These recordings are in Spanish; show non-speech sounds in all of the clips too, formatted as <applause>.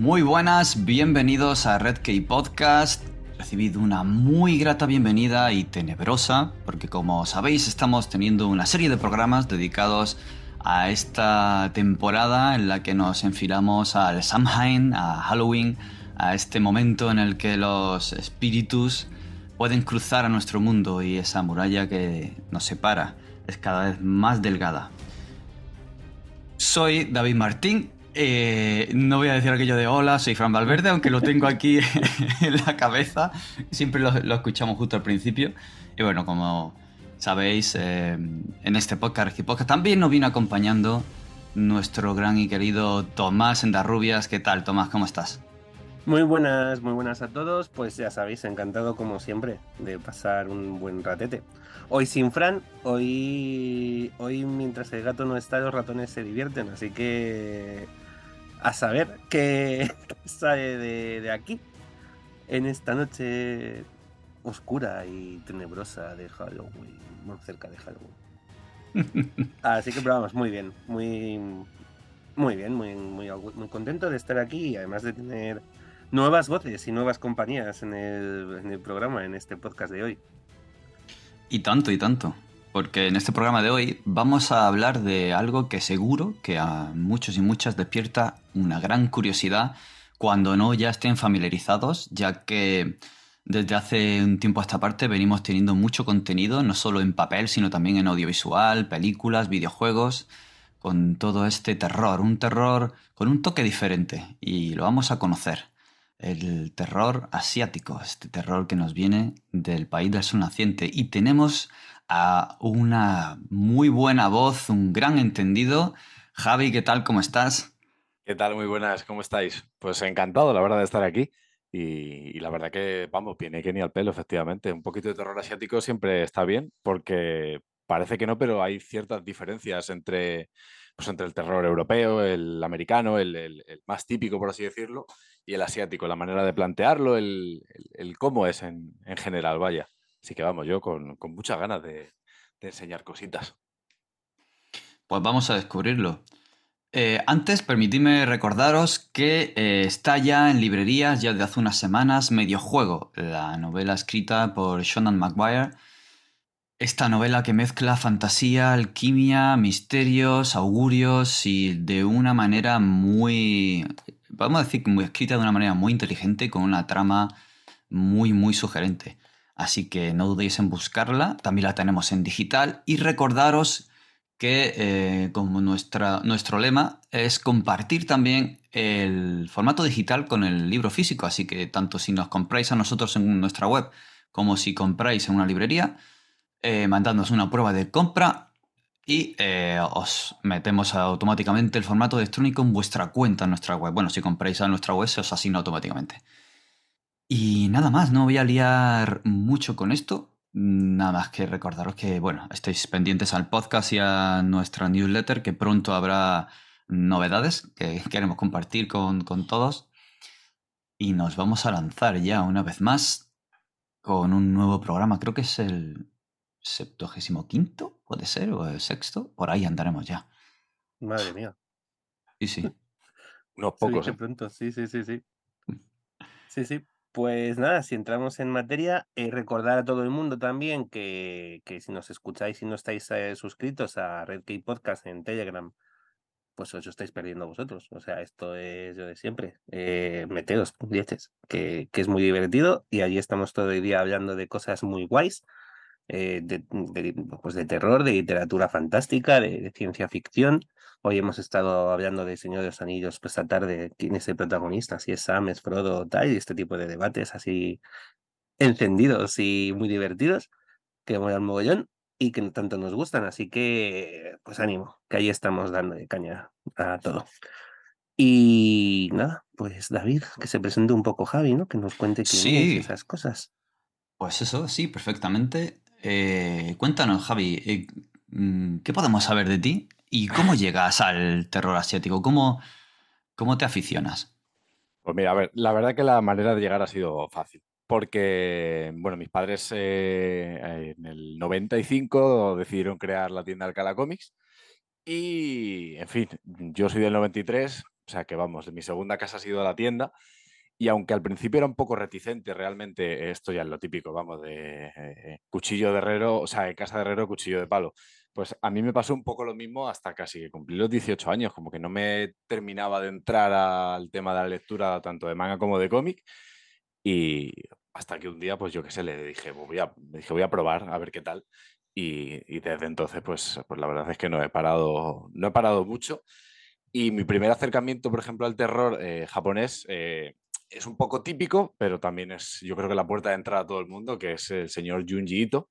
Muy buenas, bienvenidos a Red Key Podcast. Recibido una muy grata bienvenida y tenebrosa, porque como sabéis estamos teniendo una serie de programas dedicados a esta temporada en la que nos enfilamos al Samhain, a Halloween, a este momento en el que los espíritus pueden cruzar a nuestro mundo y esa muralla que nos separa es cada vez más delgada. Soy David Martín. Eh, no voy a decir aquello de hola, soy Fran Valverde, aunque lo tengo aquí <laughs> en la cabeza. Siempre lo, escuchamos justo al principio. Y bueno, como sabéis, eh, en este podcast, Podcast, también nos viene acompañando nuestro gran y querido Tomás Endarrubias. ¿Qué tal, Tomás? ¿Cómo estás? Muy buenas, muy buenas a todos. Pues ya sabéis, encantado como siempre de pasar un buen ratete. Hoy sin Fran, hoy, hoy mientras el gato no está, los ratones se divierten. Así que a saber qué <laughs> sale de, de aquí en esta noche oscura y tenebrosa de Halloween, muy cerca de Halloween. <laughs> Así que, pero vamos, muy bien, muy, muy bien, muy, muy, muy contento de estar aquí y además de tener nuevas voces y nuevas compañías en el, en el programa, en este podcast de hoy. Y tanto, y tanto. Porque en este programa de hoy vamos a hablar de algo que seguro que a muchos y muchas despierta una gran curiosidad cuando no ya estén familiarizados, ya que desde hace un tiempo a esta parte venimos teniendo mucho contenido, no solo en papel, sino también en audiovisual, películas, videojuegos, con todo este terror, un terror con un toque diferente, y lo vamos a conocer. El terror asiático, este terror que nos viene del país del sol naciente. Y tenemos a una muy buena voz, un gran entendido. Javi, ¿qué tal? ¿Cómo estás? ¿Qué tal? Muy buenas, ¿cómo estáis? Pues encantado, la verdad, de estar aquí. Y, la verdad que, vamos, viene que ni al pelo, efectivamente. Un poquito de terror asiático siempre está bien, porque parece que no, pero hay ciertas diferencias entre, pues, entre el terror europeo, el americano, el, más típico, por así decirlo, y el asiático, la manera de plantearlo, el, cómo es en general, vaya. Así que vamos, yo con, muchas ganas de, enseñar cositas. Pues vamos a descubrirlo. Eh, antes, permitidme recordaros que eh, está ya en librerías ya de hace unas semanas Mediojuego, la novela escrita por Shonan Maguire. Esta novela que mezcla fantasía, alquimia, misterios, augurios y de una manera muy, a decir, muy escrita de una manera muy inteligente, con una trama muy, muy sugerente. Así que no dudéis en buscarla, también la tenemos en digital y recordaros que eh, como nuestra, nuestro lema es compartir también el formato digital con el libro físico, así que tanto si nos compráis a nosotros en nuestra web como si compráis en una librería, eh, una prueba de compra y eh, os metemos automáticamente el formato electrónico en vuestra cuenta en nuestra web. Bueno, si compráis a nuestra web se os asigna automáticamente. Y nada más, no voy a liar mucho con esto. Nada más que recordaros que, bueno, estéis pendientes al podcast y a nuestra newsletter, que pronto habrá novedades que <laughs> queremos compartir con, con todos. Y nos vamos a lanzar ya una vez más con un nuevo programa. Creo que es el septuagésimo quinto, puede ser, o el sexto. Por ahí andaremos ya. Madre mía. Sí, sí. <laughs> Unos pocos, ¿eh? pronto, sí, sí, sí, sí. <laughs> Sí, sí. Pues nada, si entramos en materia, eh, recordar a todo el mundo también que, que si nos escucháis y no estáis eh, suscritos a Red Key Podcast en Telegram, pues os estáis perdiendo vosotros. O sea, esto es lo de siempre. Eh, meteos, puñetes, que, que es muy divertido y allí estamos todo el día hablando de cosas muy guays, eh, de, de, pues de terror, de literatura fantástica, de, de ciencia ficción. Hoy hemos estado hablando de Señor de los Anillos, pues esta tarde, quién es el protagonista, si es Sam, es Frodo, tal, y este tipo de debates así encendidos y muy divertidos, que molan mogollón y que tanto nos gustan. Así que, pues ánimo, que ahí estamos dando de caña a todo. Y nada, pues David, que se presente un poco Javi, ¿no? Que nos cuente quién es Sí. esas cosas. Pues eso, sí, perfectamente. Eh, cuéntanos, Javi, eh, mm, ¿qué podemos saber de ti y cómo llegas al terror asiático? ¿Cómo, cómo te aficionas? Pues mira, a ver, la verdad que la manera de llegar ha sido fácil. Porque, bueno, mis padres eh, en el 95 decidieron crear la tienda Alcalá Comics. Y, en fin, yo soy del 93, O sea que vamos, mi segunda casa ha sido la tienda. Y aunque al principio era un poco reticente, realmente esto ya es lo típico, vamos, de eh, cuchillo de herrero, o sea, de casa de herrero, cuchillo de palo. Pues a mí me pasó un poco lo mismo hasta casi que cumplí los 18 años, como que no me terminaba de entrar al tema de la lectura tanto de manga como de cómic. Y hasta que un día, pues yo qué sé, le dije, voy a, dije, voy a probar a ver qué tal. Y, desde entonces, pues, pues la verdad es que no he parado, no he parado mucho. Y mi primer acercamiento, por ejemplo, al terror eh, japonés eh, es un poco típico, pero también es, yo creo que la puerta de entrada a todo el mundo, que es el señor Junji Ito,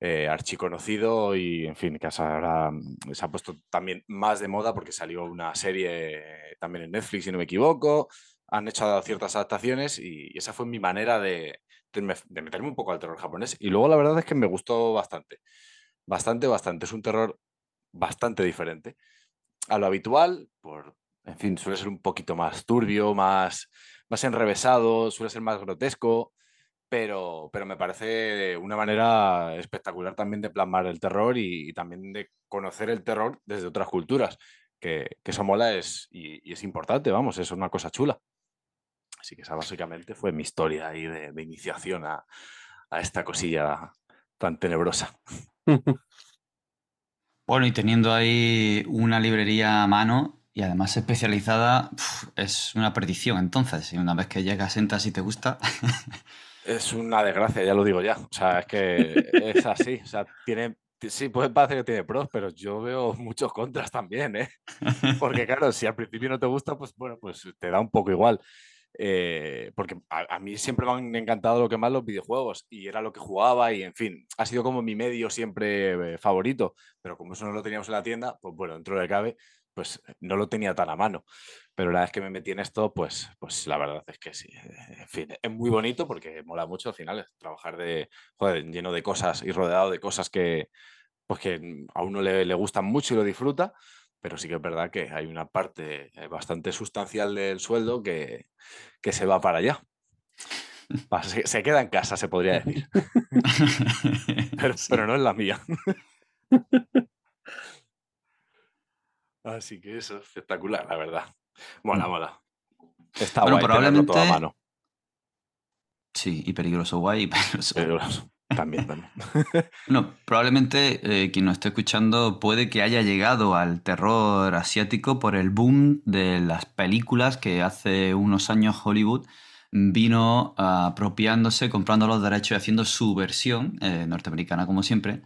eh, archiconocido y, en fin, que ahora mm, se ha puesto también más de moda porque salió una serie también en Netflix, si no me equivoco. Han hecho ciertas adaptaciones y esa fue mi manera de, de, meterme un poco al terror japonés. Y luego la verdad es que me gustó bastante. Bastante, bastante. Es un terror bastante diferente a lo habitual, por, en fin, suele ser un poquito más turbio, más, más enrevesado, suele ser más grotesco, pero, pero me parece una manera espectacular también de plasmar el terror y, también de conocer el terror desde otras culturas, que, eso mola es, y, es importante, vamos, es una cosa chula. Así que esa básicamente fue mi historia ahí de, iniciación a, esta cosilla tan tenebrosa. <laughs> Bueno, y teniendo ahí una librería a mano y además especializada, es una perdición entonces. Y una vez que llegas, entras y te gusta. <laughs> es una desgracia, ya lo digo ya. O sea, es que es así. O sea, tiene, sí, puede parecer que tiene pros, pero yo veo muchos contras también, ¿eh? <laughs> Porque claro, si al principio no te gusta, pues bueno, pues te da un poco igual. Eh, porque a, mí siempre me han encantado lo que más los videojuegos y era lo que jugaba y en fin, ha sido como mi medio siempre eh, favorito, pero como eso no lo teníamos en la tienda, pues bueno, dentro de cabe, pues no lo tenía tan a mano. Pero la vez que me metí en esto, pues, pues la verdad es que sí. En fin, es muy bonito porque mola mucho al final trabajar de, joder, lleno de cosas y rodeado de cosas que, pues que a uno le, le gustan mucho y lo disfruta pero sí que es verdad que hay una parte eh, bastante sustancial del sueldo que, se va para allá. Se, queda en casa, se podría decir. <laughs> pero, no es la mía. <laughs> Así que eso es espectacular, la verdad. Mola, mm. mola. Está bueno, probablemente... a mano. Sí, y peligroso, guay <laughs> peligroso. También, <laughs> no, probablemente eh, quien nos esté escuchando puede que haya llegado al terror asiático por el boom de las películas que hace unos años Hollywood vino apropiándose, comprando los derechos y haciendo su versión, eh, norteamericana como siempre,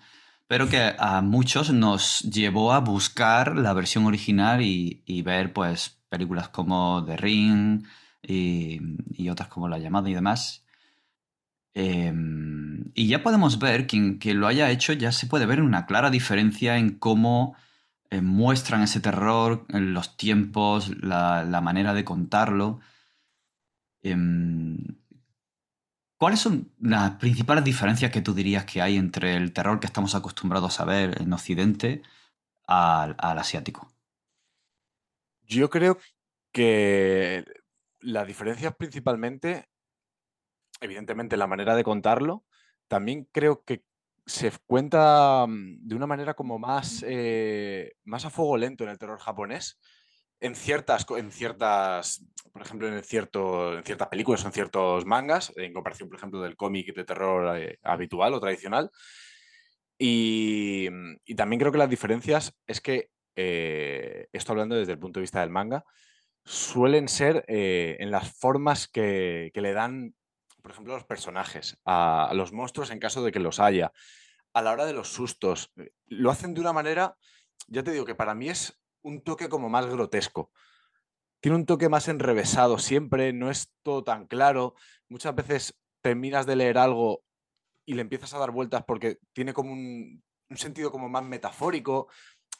pero que a muchos nos llevó a buscar la versión original y, ver pues películas como The Ring y, otras como La llamada y demás. Em, y ya podemos ver, quien, que lo haya hecho ya se puede ver una clara diferencia en cómo eh, muestran ese terror, en los tiempos, la, manera de contarlo. Em, ¿Cuáles son las principales diferencias que tú dirías que hay entre el terror que estamos acostumbrados a ver en Occidente al, al asiático? Yo creo que la diferencia principalmente evidentemente la manera de contarlo, también creo que se cuenta mm, de una manera como más, eh, más a fuego lento en el terror japonés. En ciertas, en ciertas, por ejemplo, en, cierto, en ciertas películas o en ciertos mangas, en comparación, por ejemplo, del cómic de terror eh, habitual o tradicional. Y, también creo que las diferencias es que, eh, esto hablando desde el punto de vista del manga, suelen ser en las formas que, que, le dan por ejemplo, los personajes, a, los monstruos en caso de que los haya, a la hora de los sustos. Eh, lo hacen de una manera, ya te digo que para mí es un toque como más grotesco. Tiene un toque más enrevesado siempre, no es todo tan claro. Muchas veces terminas de leer algo y le empiezas a dar vueltas porque tiene como un, sentido como más metafórico.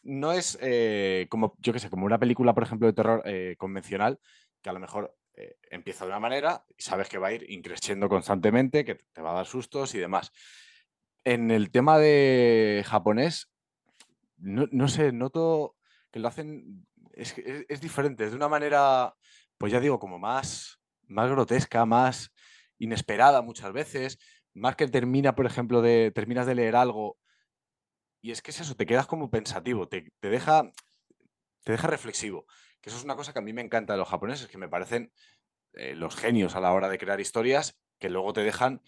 No es eh, como, yo qué sé, como una película, por ejemplo, de terror eh, convencional, que a lo mejor eh, empieza de una manera y sabes que va a ir increciendo constantemente, que te va a dar sustos y demás. En el tema de japonés, no, sé, noto que lo hacen, es, es, diferente, es de una manera, pues ya digo, como más, más grotesca, más inesperada muchas veces, más que termina, por ejemplo, de, terminas de leer algo y es que es eso, te quedas como pensativo, te, te deja, te deja reflexivo. Que eso es una cosa que a mí me encanta de los japoneses, que me parecen eh, los genios a la hora de crear historias que luego te dejan,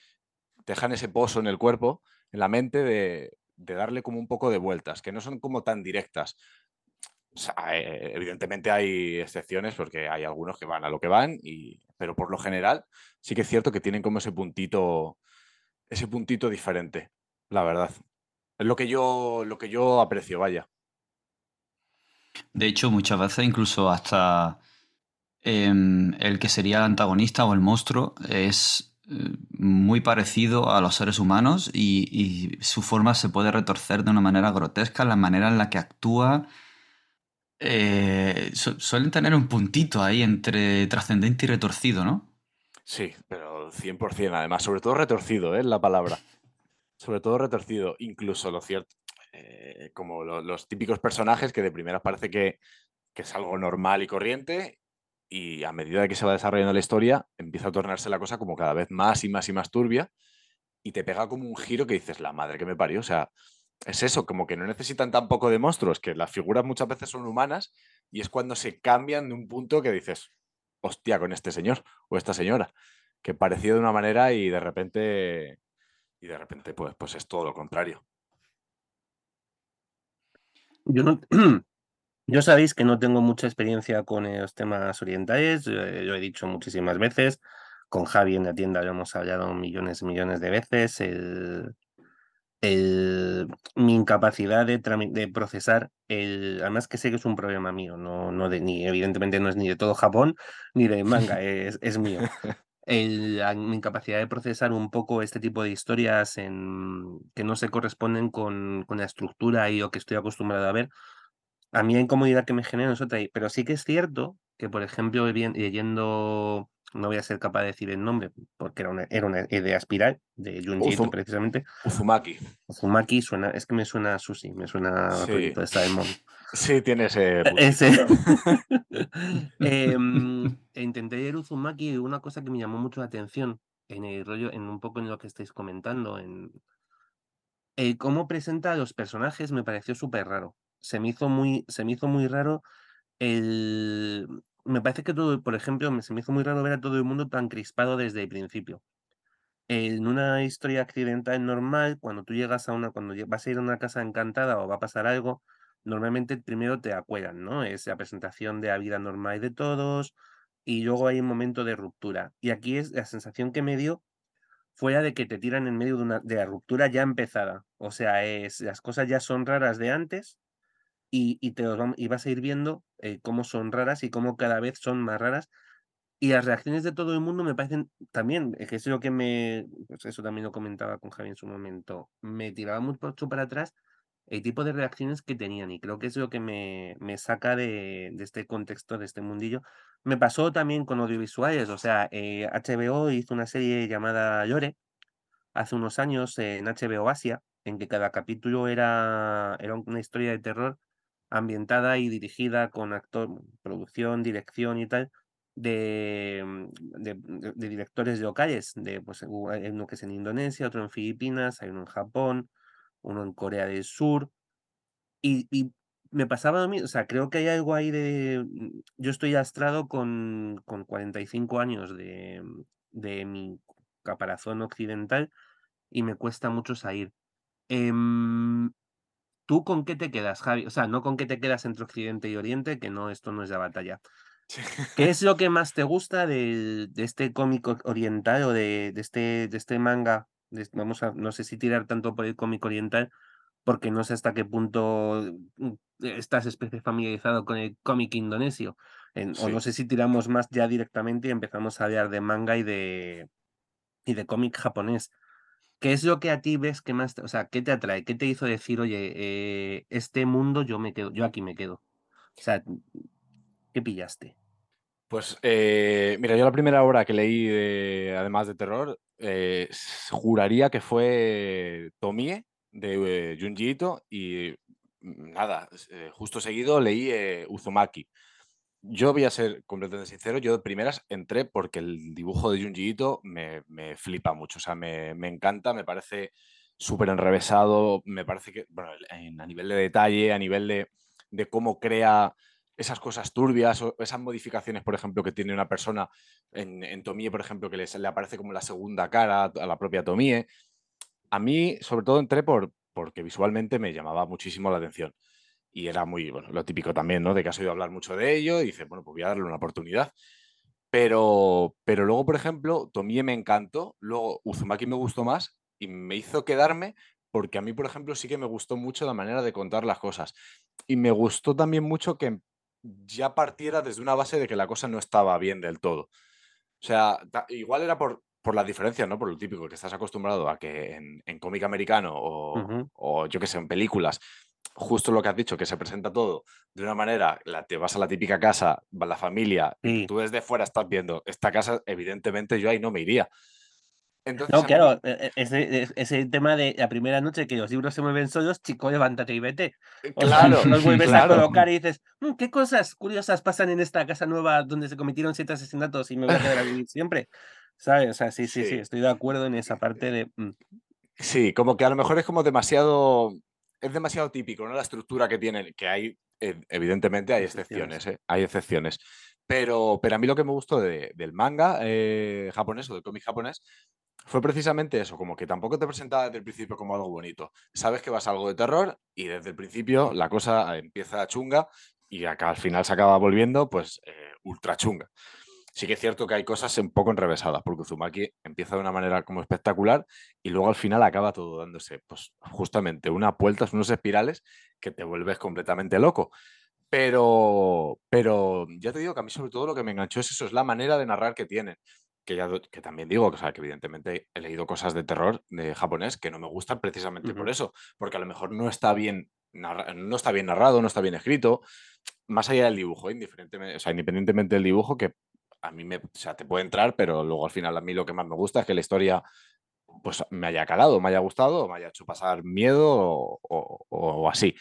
dejan ese pozo en el cuerpo, en la mente, de, darle como un poco de vueltas, que no son como tan directas. Eh, evidentemente hay excepciones porque hay algunos que van a lo que van, y, pero por lo general sí que es cierto que tienen como ese puntito, ese puntito diferente, la verdad. Es lo que yo, lo que yo aprecio, vaya. De hecho, muchas veces incluso hasta em, el que sería el antagonista o el monstruo es eh, muy parecido a los seres humanos y, su forma se puede retorcer de una manera grotesca, la manera en la que actúa. Eh, suelen tener un puntito ahí entre trascendente y retorcido, ¿no? Sí, pero 100% además, sobre todo retorcido, ¿eh? es la palabra. Sobre todo retorcido, incluso lo cierto, eh, como los típicos personajes que de primeras parece que, es algo normal y corriente y a medida que se va desarrollando la historia empieza a tornarse la cosa como cada vez más y más y más turbia y te pega como un giro que dices, la madre que me parió, o sea, es eso, como que no necesitan tampoco de monstruos, que las figuras muchas veces son humanas y es cuando se cambian de un punto que dices, hostia, con este señor o esta señora, que parecía de una manera y de repente, y de repente pues, pues es todo lo contrario. Yo no, <clears throat> yo sabéis que no tengo mucha experiencia con los temas orientales, yo, he dicho muchísimas veces, con Javi en la tienda lo hemos hablado millones y millones de veces, mi incapacidad de, de, procesar, el, además que sé que es un problema mío, no, no de, ni, evidentemente no es ni de todo Japón ni de manga, <laughs> es, es mío. El, mi incapacidad de procesar un poco este tipo de historias en, que no se corresponden con, con la estructura y lo que estoy acostumbrado a ver, a mí la incomodidad que me genera es otra. Pero sí que es cierto que, por ejemplo, leyendo, no voy a ser capaz de decir el nombre, porque era una, era una idea espiral de Junji precisamente. Uzumaki. Uzumaki suena, es que me suena a sushi, me suena a proyecto de Simon. Sí, tiene ese. ese. <laughs> <laughs> Em, e intenté leer Uzumaki y una cosa que me llamó mucho la atención en el rollo, en un poco en lo que estáis comentando, en cómo presenta a los personajes me pareció súper raro. Se me hizo muy, se me hizo muy raro el. Me parece que todo, por ejemplo, se me hizo muy raro ver a todo el mundo tan crispado desde el principio. En una historia accidental normal, cuando tú llegas a una, cuando vas a ir a una casa encantada o va a pasar algo, normalmente primero te acuerdan, ¿no? Es la presentación de la vida normal de todos y luego hay un momento de ruptura. Y aquí es la sensación que me dio fuera de que te tiran en medio de una de la ruptura ya empezada. O sea, es, las cosas ya son raras de antes y, y te y vas a ir viendo eh, cómo son raras y cómo cada vez son más raras. Y las reacciones de todo el mundo me parecen también, que es lo que me, pues eso también lo comentaba con Javi en su momento, me tiraba mucho para atrás el tipo de reacciones que tenían y creo que es lo que me, me saca de, de, este contexto, de este mundillo. Me pasó también con audiovisuales, o sea, HBO eh, hizo una serie llamada Llore hace unos años en HBO Asia, en que cada capítulo era, era una historia de terror ambientada y dirigida con actor, producción, dirección y tal, de, de, de directores locales, de, pues, uno que es en Indonesia, otro en Filipinas, hay uno en Japón, uno en Corea del Sur. Y, me pasaba a mí, o sea, creo que hay algo ahí de. Mm, yo estoy astrado con, con 45 años de, de mi caparazón occidental y me cuesta mucho salir. Em, ¿Tú con qué te quedas, Javi? O sea, no con qué te quedas entre Occidente y Oriente, que no, esto no es la batalla. ¿Qué es lo <laughs> que más te gusta de, de este cómic oriental o de, de, este, de este manga vamos a, no sé si tirar tanto por el cómic oriental, porque no sé hasta qué punto mm, estás especie familiarizado con el cómic indonesio. O no sé si tiramos más ya directamente y empezamos a hablar de manga y de, y de cómic japonés. ¿Qué es lo que a ti ves que más, o sea, qué te atrae? ¿Qué te hizo decir, oye, eh, este mundo yo me quedo, yo aquí me quedo? O sea, ¿qué pillaste? Pues eh, mira, yo la primera obra que leí, además de terror, eh, juraría que fue Tomie de Junji Ito y mm, nada, justo seguido leí Uzumaki. Yo voy a ser completamente sincero, yo de primeras entré porque el dibujo de Junji Ito me, flipa mucho, o sea, me, encanta, me parece súper enrevesado, me parece que, bueno, a nivel de detalle, a nivel de, de cómo crea esas cosas turbias o esas modificaciones, por ejemplo, que tiene una persona en, en Tomie, por ejemplo, que le, le aparece como la segunda cara a la propia Tomie. A mí, sobre todo, entré por, porque visualmente me llamaba muchísimo la atención. Y era muy, bueno, lo típico también, ¿no? De que has oído hablar mucho de ello y dices, bueno, pues voy a darle una oportunidad. Pero, pero luego, por ejemplo, Tomie me encantó, luego Uzumaki me gustó más y me hizo quedarme porque a mí, por ejemplo, sí que me gustó mucho la manera de contar las cosas. Y me gustó también mucho que ya partiera desde una base de que la cosa no estaba bien del todo. O sea, igual era por, por las diferencias, ¿no? Por lo típico que estás acostumbrado a que en, cómic americano o, o, yo que sé, en películas, justo lo que has dicho, que se presenta todo de una manera, la, te vas a la típica casa, va la familia, y tú desde fuera estás viendo esta casa, evidentemente yo ahí no me iría no, claro, e, e, ese, tema de la primera noche que los libros se mueven solos, chico, levántate y vete. Eh, claro. los <laughs> vuelves a colocar y dices, mm, ¿qué cosas curiosas pasan en esta casa nueva donde se cometieron siete asesinatos y me voy a quedar a vivir <laughs> siempre? ¿Sabes? O sea, sí, sí, sí, estoy de acuerdo en esa parte de. Mm. Sí, como que a lo mejor es como demasiado. Es demasiado típico, ¿no? La estructura que tienen, que hay, evidentemente hay excepciones, ¿eh? hay excepciones. Pero, pero a mí lo que me gustó del manga eh, japonés o del cómic japonés fue precisamente eso, como que tampoco te presentaba desde el principio como algo bonito. Sabes que vas a algo de terror y desde el principio la cosa empieza chunga y acá al final se acaba volviendo pues eh, ultra chunga. Sí que es cierto que hay cosas un poco enrevesadas, porque Uzumaki empieza de una manera como espectacular y luego al final acaba todo dándose, pues justamente unas vueltas, unos espirales que te vuelves completamente loco. Pero, pero ya te digo que a mí sobre todo lo que me enganchó es eso, es la manera de narrar que tienen que, ya, que también digo, que evidentemente he leído cosas de terror de japonés que no me gustan precisamente por eso, porque a lo mejor no está bien no está bien narrado, no está bien escrito, más allá del dibujo, indiferentemente, o sea, independientemente del dibujo, que a mí me, o sea, te puede entrar, pero luego al final a mí lo que más me gusta es que la historia pues me haya calado, me haya gustado, me haya hecho pasar miedo o, o, así.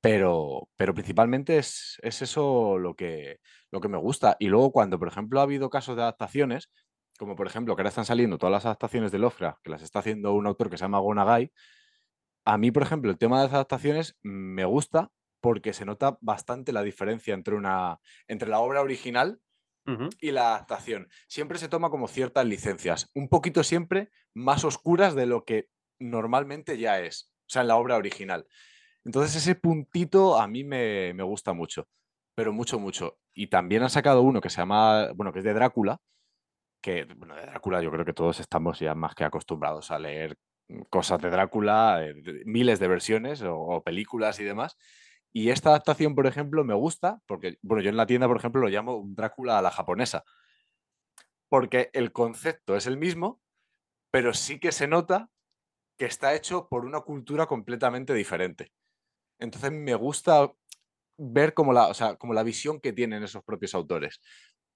Pero, pero principalmente es, es, eso lo que, lo que me gusta. Y luego cuando, por ejemplo, ha habido casos de adaptaciones, como por ejemplo, que ahora están saliendo todas las adaptaciones de Lovecraft, que las está haciendo un autor que se llama Gonagai, a mí, por ejemplo, el tema de las adaptaciones me gusta porque se nota bastante la diferencia entre, una, entre la obra original y la adaptación. Siempre se toma como ciertas licencias, un poquito siempre más oscuras de lo que normalmente ya es, o sea, en la obra original. Entonces ese puntito a mí me, me gusta mucho, pero mucho, mucho. Y también han sacado uno que se llama, bueno, que es de Drácula, que, bueno, de Drácula yo creo que todos estamos ya más que acostumbrados a leer cosas de Drácula, eh, miles de versiones o, películas y demás. Y esta adaptación, por ejemplo, me gusta porque, bueno, yo en la tienda, por ejemplo, lo llamo un Drácula a la japonesa. Porque el concepto es el mismo, pero sí que se nota que está hecho por una cultura completamente diferente. Entonces me gusta ver como la, o sea, como la visión que tienen esos propios autores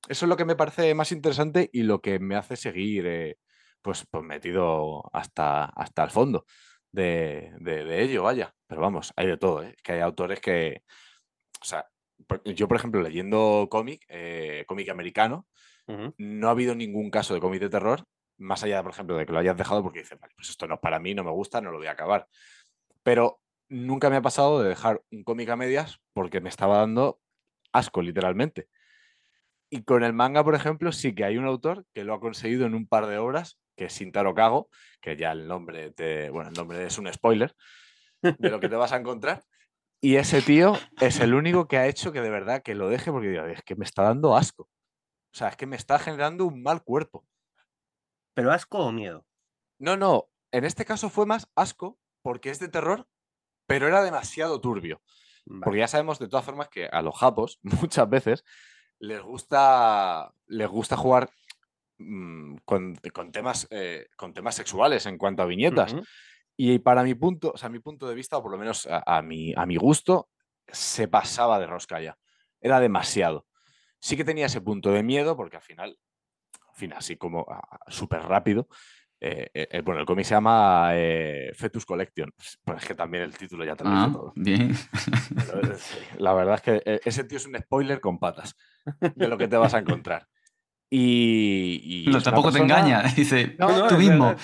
eso es lo que me parece más interesante y lo que me hace seguir eh, pues, pues, metido hasta, hasta el fondo de, ello, vaya. Pero vamos, hay de todo, ¿eh? que hay autores que, o sea, yo por ejemplo leyendo cómic, eh, cómic americano, no ha habido ningún caso de cómic de terror, más allá, por ejemplo, de que lo hayas dejado porque dices, vale, pues esto no es para mí, no me gusta, no lo voy a acabar. Pero nunca me ha pasado de dejar un cómic a medias porque me estaba dando asco, literalmente. Y con el manga, por ejemplo, sí que hay un autor que lo ha conseguido en un par de obras, que es Sintaro Kago, que ya el nombre, te, bueno, el nombre es un spoiler de lo que te vas a encontrar. Y ese tío es el único que ha hecho que de verdad que lo deje porque digo, es que me está dando asco. O sea, es que me está generando un mal cuerpo. ¿Pero asco o miedo? No, no. En este caso fue más asco porque es de terror, pero era demasiado turbio. Porque ya sabemos de todas formas que a los japos <laughs> muchas veces les gusta, les gusta jugar mm, con, temas, eh, con temas sexuales en cuanto a viñetas. Y para mi punto, o sea, mi punto de vista, o por lo menos a, mi, a mi gusto, se pasaba de rosca ya. Era demasiado. Sí que tenía ese punto de miedo, porque al final, al final así como súper rápido, eh, eh, bueno, el cómic se llama Fetus Collection. Pues es que también el título ya te lo ah, todo. Bien. la verdad es que ese tío es un spoiler con patas de lo que te vas a encontrar. Y, no, tampoco te engaña, <laughs> dice tú mismo.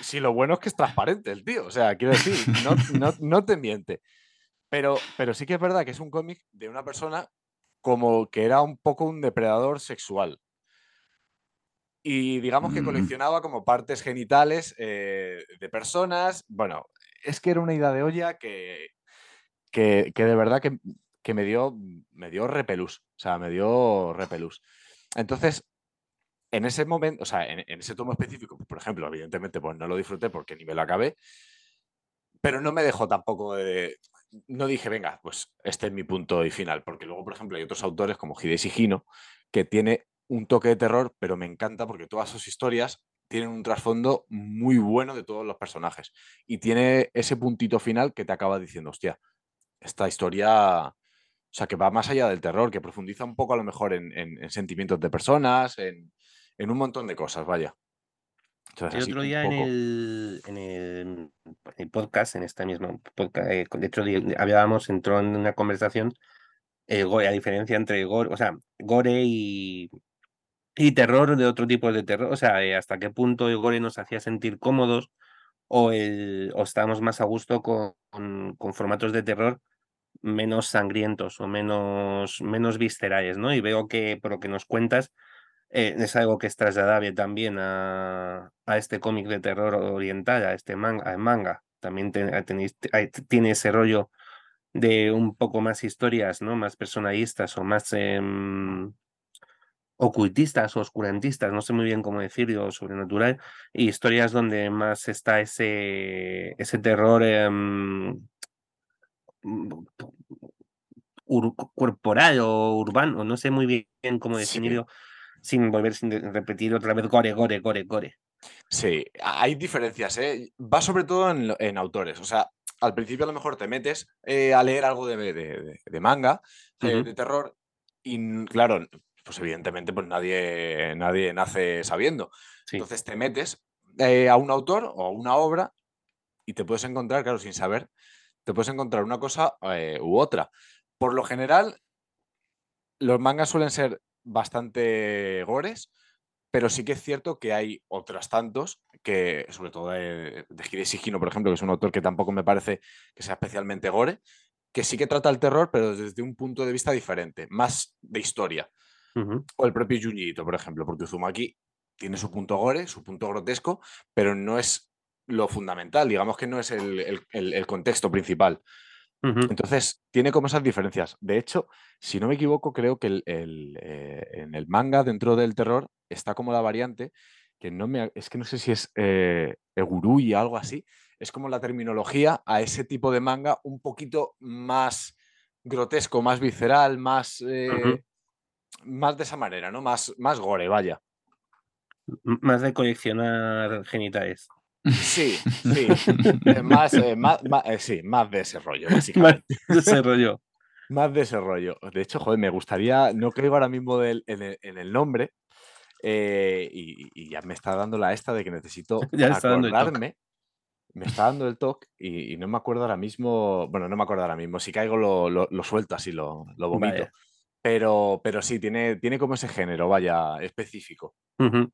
Si, <laughs> lo bueno es que es transparente el tío, o sea, quiero decir, no, no, te miente. Pero, pero sí que es verdad que es un cómic de una persona como que era un poco un depredador sexual. Y digamos que Mm. coleccionaba como partes genitales eh, de personas. Bueno, es que era una idea de olla que, que, que de verdad que, que me, dio, me dio repelús. O sea, me dio repelús. Entonces, en ese momento, o sea, en, ese tomo específico, por ejemplo, evidentemente, pues no lo disfruté porque ni me lo acabé, pero no me dejó tampoco de... No dije, venga, pues este es mi punto y final, porque luego, por ejemplo, hay otros autores como Hideshi Hino que tiene un toque de terror, pero me encanta porque todas sus historias tienen un trasfondo muy bueno de todos los personajes y tiene ese puntito final que te acaba diciendo, hostia, esta historia, o sea, que va más allá del terror, que profundiza un poco a lo mejor en, en- en sentimientos de personas, en, en un montón de cosas, vaya. Entonces, El otro día en poco- el, en el, en el podcast, en esta misma podcast, eh, de hecho hablábamos, entró en una conversación el gore, a diferencia entre gore, o sea, gore y, y terror de otro tipo de terror, o sea, eh, hasta qué punto el gore nos hacía sentir cómodos o, el, o estábamos más a gusto con, con, con formatos de terror menos sangrientos o menos, menos viscerales, ¿no? Y veo que por lo que nos cuentas eh, es algo que es trasladable también a, a este cómic de terror oriental, a este manga, al manga. También tiene ese rollo de un poco más historias, ¿no? Más personalistas o más em, ocultistas o oscurantistas, no sé muy bien cómo decirlo, sobrenatural, y historias donde más está ese, ese terror em, corporal o urbano, no sé muy bien cómo Sí. definirlo, sin volver sin repetir otra vez gore, gore, gore, gore. Sí, hay diferencias, ¿eh? Va sobre todo en, autores. O sea, al principio a lo mejor te metes eh, a leer algo de, de- de- de manga, eh, de terror, y claro, pues evidentemente pues nadie, nadie nace sabiendo. Sí. Entonces te metes eh, a un autor o a una obra y te puedes encontrar, claro, sin saber, te puedes encontrar una cosa eh, u otra. Por lo general, los mangas suelen ser bastante gores, pero sí que es cierto que hay otros tantos que, sobre todo de, de Hino, por ejemplo, que es un autor que tampoco me parece que sea especialmente gore, que sí que trata el terror, pero desde un punto de vista diferente, más de historia. O el propio Junji por ejemplo, porque Uzumaki tiene su punto gore, su punto grotesco, pero no es lo fundamental, digamos que no es el, el- el- el contexto principal. Entonces, tiene como esas diferencias. De hecho, si no me equivoco, creo que el- el, eh, en el manga, dentro del terror, está como la variante, que no me, es que no sé si es eh, Egurui o algo así, es como la terminología a ese tipo de manga un poquito más grotesco, más visceral, más, eh, más de esa manera, ¿no? Más, más gore, vaya. M- Más de coleccionar genitales. Sí, <laughs> sí. más, eh, más, más- eh, sí, más de ese rollo, Más básicamente. de ese rollo. <laughs> Más de ese rollo. De hecho, joder, me gustaría, no caigo ahora mismo del- en, el, en el nombre eh, y, y ya me está dando la esta de que necesito <laughs> Ya acordarme. Me está dando el toque y, y no me acuerdo ahora mismo. Bueno, no me acuerdo ahora mismo. Si caigo lo, lo- lo suelto así, lo, lo vomito. Vaya. Pero, pero sí, tiene, tiene como ese género, vaya, específico. Ujú.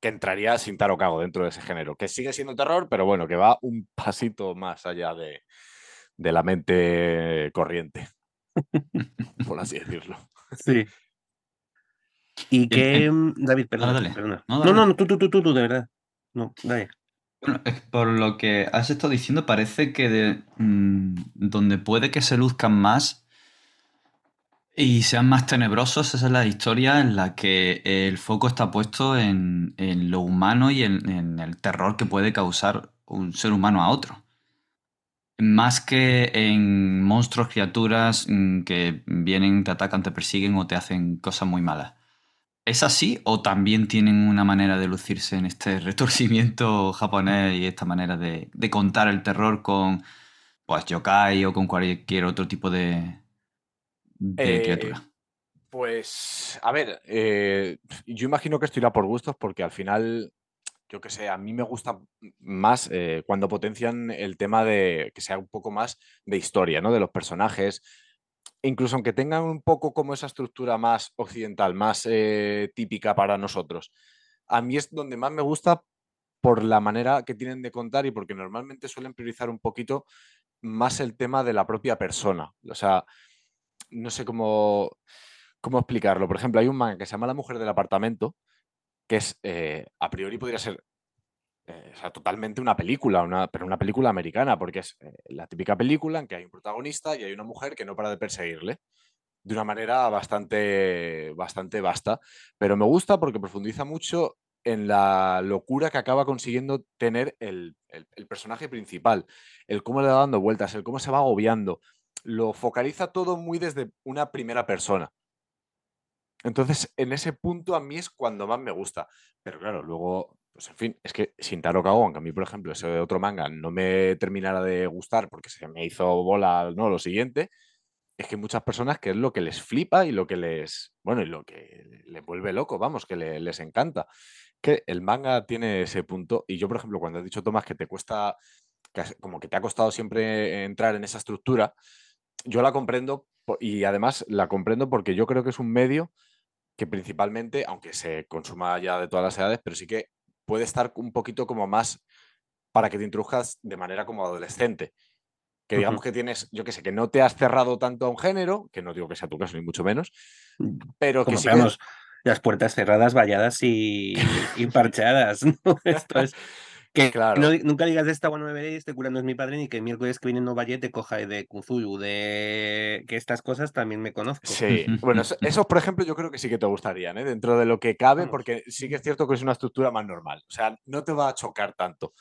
Que entraría sin taro cago dentro de ese género. Que sigue siendo terror, pero bueno, que va un pasito más allá de, de la mente corriente. por así <laughs> decirlo. Sí. Y que, mm, David, perdona, dale. perdona. No, No, dale. no, no, tú, tú, tú, tú, tú, de verdad. No, dale. Bueno, por lo que has estado diciendo, parece que de, mm, donde puede que se luzcan más y sean más tenebrosos, esa es la historia en la que el foco está puesto en, en lo humano y en, en el terror que puede causar un ser humano a otro. Más que en monstruos, criaturas mm, que vienen, te atacan, te persiguen o te hacen cosas muy malas. ¿Es así o también tienen una manera de lucirse en este <laughs> retorcimiento japonés y esta manera de, de contar el terror con pues yokai o con cualquier otro tipo de, de Eh, criatura? Pues, a ver, eh, yo imagino que esto irá por gustos porque al final, yo que sé, a mí me gusta más eh, cuando potencian el tema de que sea un poco más de historia, ¿no? De los personajes. Incluso aunque tengan un poco como esa estructura más occidental, más eh, típica para nosotros. A mí es donde más me gusta por la manera que tienen de contar y porque normalmente suelen priorizar un poquito más el tema de la propia persona. O sea, no sé cómo, cómo explicarlo. Por ejemplo, hay un manga que se llama La mujer del apartamento, que es, eh, a priori podría ser eh, totalmente una película, una, pero una película americana, porque es eh, la típica película en que hay un protagonista y hay una mujer que no para de perseguirle de una manera bastante, bastante vasta. Pero me gusta porque profundiza mucho en la locura que acaba consiguiendo tener el, personaje principal, el cómo le va dando vueltas, el cómo se va agobiando. Lo focaliza todo muy desde una primera persona. Entonces, en ese punto a mí es cuando más me gusta. Pero claro, luego, pues en fin, es que Shintaro Kago, aunque a mí, por ejemplo, ese otro manga no me terminara de gustar porque se me hizo bola, no, lo siguiente, es que muchas personas que es lo que les flipa y lo que les, bueno, y lo que les vuelve loco, vamos, que les encanta. Que el manga tiene ese punto y yo, por ejemplo, cuando has dicho, Tomás, que te cuesta, como que te ha costado siempre entrar en esa estructura, yo la comprendo y además la comprendo porque yo creo que es un medio que principalmente, aunque se consuma ya de todas las edades, pero sí que puede estar un poquito como más para que te introduzcas de manera como adolescente. Que digamos que tienes, yo qué sé, que no te has cerrado tanto a un género, que no digo que sea tu caso ni mucho menos, pero que sí las puertas cerradas, valladas y, parcheadas, <laughs> Esto es... Que claro. nunca digas de esta, bueno, me veréis, este cura no es mi padre, ni que el miércoles que viene no vaya te coja de Kuzulu, de que estas cosas también me conozco. Sí, bueno, esos, por ejemplo, yo creo que sí que te gustarían, ¿eh? dentro de lo que cabe, porque sí que es cierto que es una estructura más normal, o sea, no te va a chocar tanto.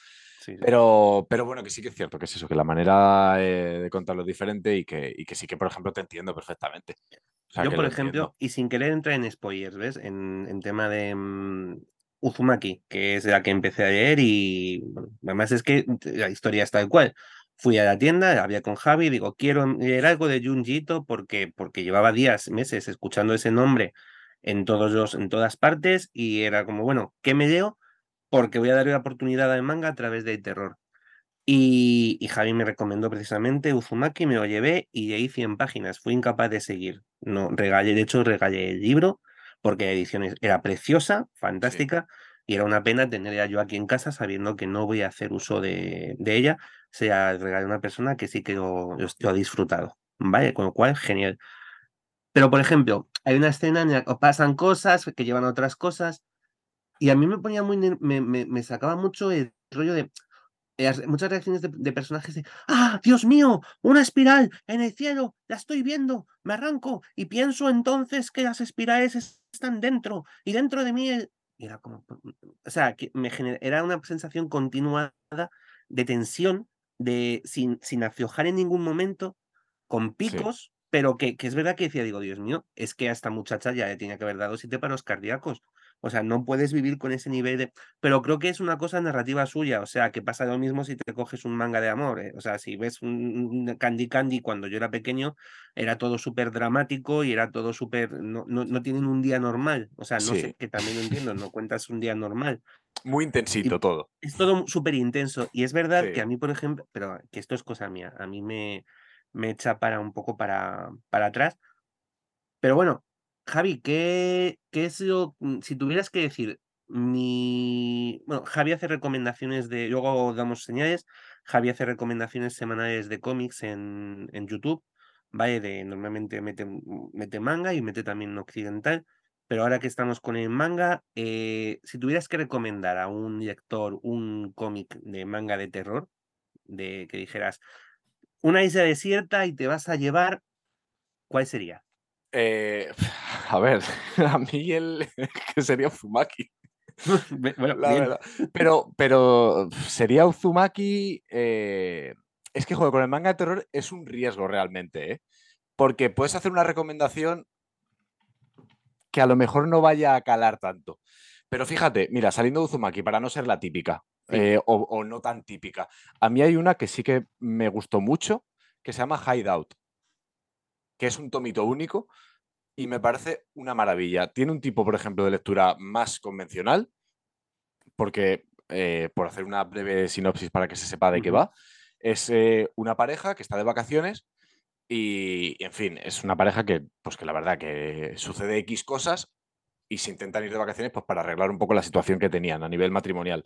Pero, pero bueno, que sí que es cierto que es eso, que la manera eh, de contarlo es diferente y que, y que sí que, por ejemplo, te entiendo perfectamente. Yo, por ejemplo, y sin querer entrar en spoilers, ¿ves? En, en tema de mm, Uzumaki, que es la que empecé a leer y bueno, además es que la historia está tal cual. Fui a la tienda, había con Javi, digo, quiero leer algo de Junjito porque, porque llevaba días, meses escuchando ese nombre en, todos los, en todas partes y era como, bueno, ¿qué me leo? porque voy a darle la oportunidad al manga a través del terror. Y, Javi me recomendó precisamente Uzumaki, me lo llevé y leí 100 páginas. Fui incapaz de seguir. No, regalé, de hecho, regalé el libro porque la edición era preciosa, fantástica, y era una pena tenerla yo aquí en casa sabiendo que no voy a hacer uso de, ella. sea, regalé a una persona que sí que lo, ha disfrutado. ¿Vale? Con lo cual, genial. Pero, por ejemplo, hay una escena en la que pasan cosas que llevan a otras cosas y a mí me ponía muy, me, me, sacaba mucho el rollo de muchas reacciones de, personajes de, ah, Dios mío, una espiral en el cielo, la estoy viendo, me arranco y pienso entonces que las espirales están dentro y dentro de mí era como, o sea, que me era una sensación continuada de tensión, de sin, sin aflojar en ningún momento, con picos, pero que, que, es verdad que decía, digo, Dios mío, es que a esta muchacha ya le tenía que haber dado siete paros cardíacos. O sea, no puedes vivir con ese nivel de... Pero creo que es una cosa narrativa suya, o sea, que pasa lo mismo si te coges un manga de amor. ¿eh? O sea, si ves un, Candy Candy cuando yo era pequeño, era todo súper dramático y era todo súper... No, no, tienen un día normal. O sea, no sé, que también lo entiendo, no cuentas un día normal. Muy intensito todo. Es todo súper intenso. Y es verdad que a mí, por ejemplo, pero que esto es cosa mía, a mí me, me echa para un poco para, para atrás. Pero bueno, Javi, ¿qué, qué es lo, mm, si tuvieras que decir, mi, bueno, Javi hace recomendaciones de, luego damos señales, Javi hace recomendaciones semanales de cómics en, en YouTube, ¿vale? De, normalmente mete, mm, mete manga y mete también occidental, pero ahora que estamos con el manga, eh, si tuvieras que recomendar a un lector un cómic de manga de terror, de que dijeras, una isla desierta y te vas a llevar, ¿cuál sería? Eh, <laughs> <laughs> a ver, <laughs> a mí el <laughs> que sería Uzumaki. bueno, Pero, pero sería Uzumaki. Eh, es que juego con el manga de terror es un riesgo realmente, ¿eh? Porque puedes hacer una recomendación que a lo mejor no vaya a calar tanto. Pero fíjate, mira, saliendo de Uzumaki, para no ser la típica, o, o, no tan típica, a mí hay una que sí que me gustó mucho, que se llama Hideout que es un tomito único y me parece una maravilla. Tiene un tipo, por ejemplo, de lectura más convencional, porque, eh, por hacer una breve sinopsis para que se sepa de qué va, es eh, una pareja que está de vacaciones y, en fin, es una pareja que, pues que la verdad que sucede X cosas y se intentan ir de vacaciones pues para arreglar un poco la situación que tenían a nivel matrimonial.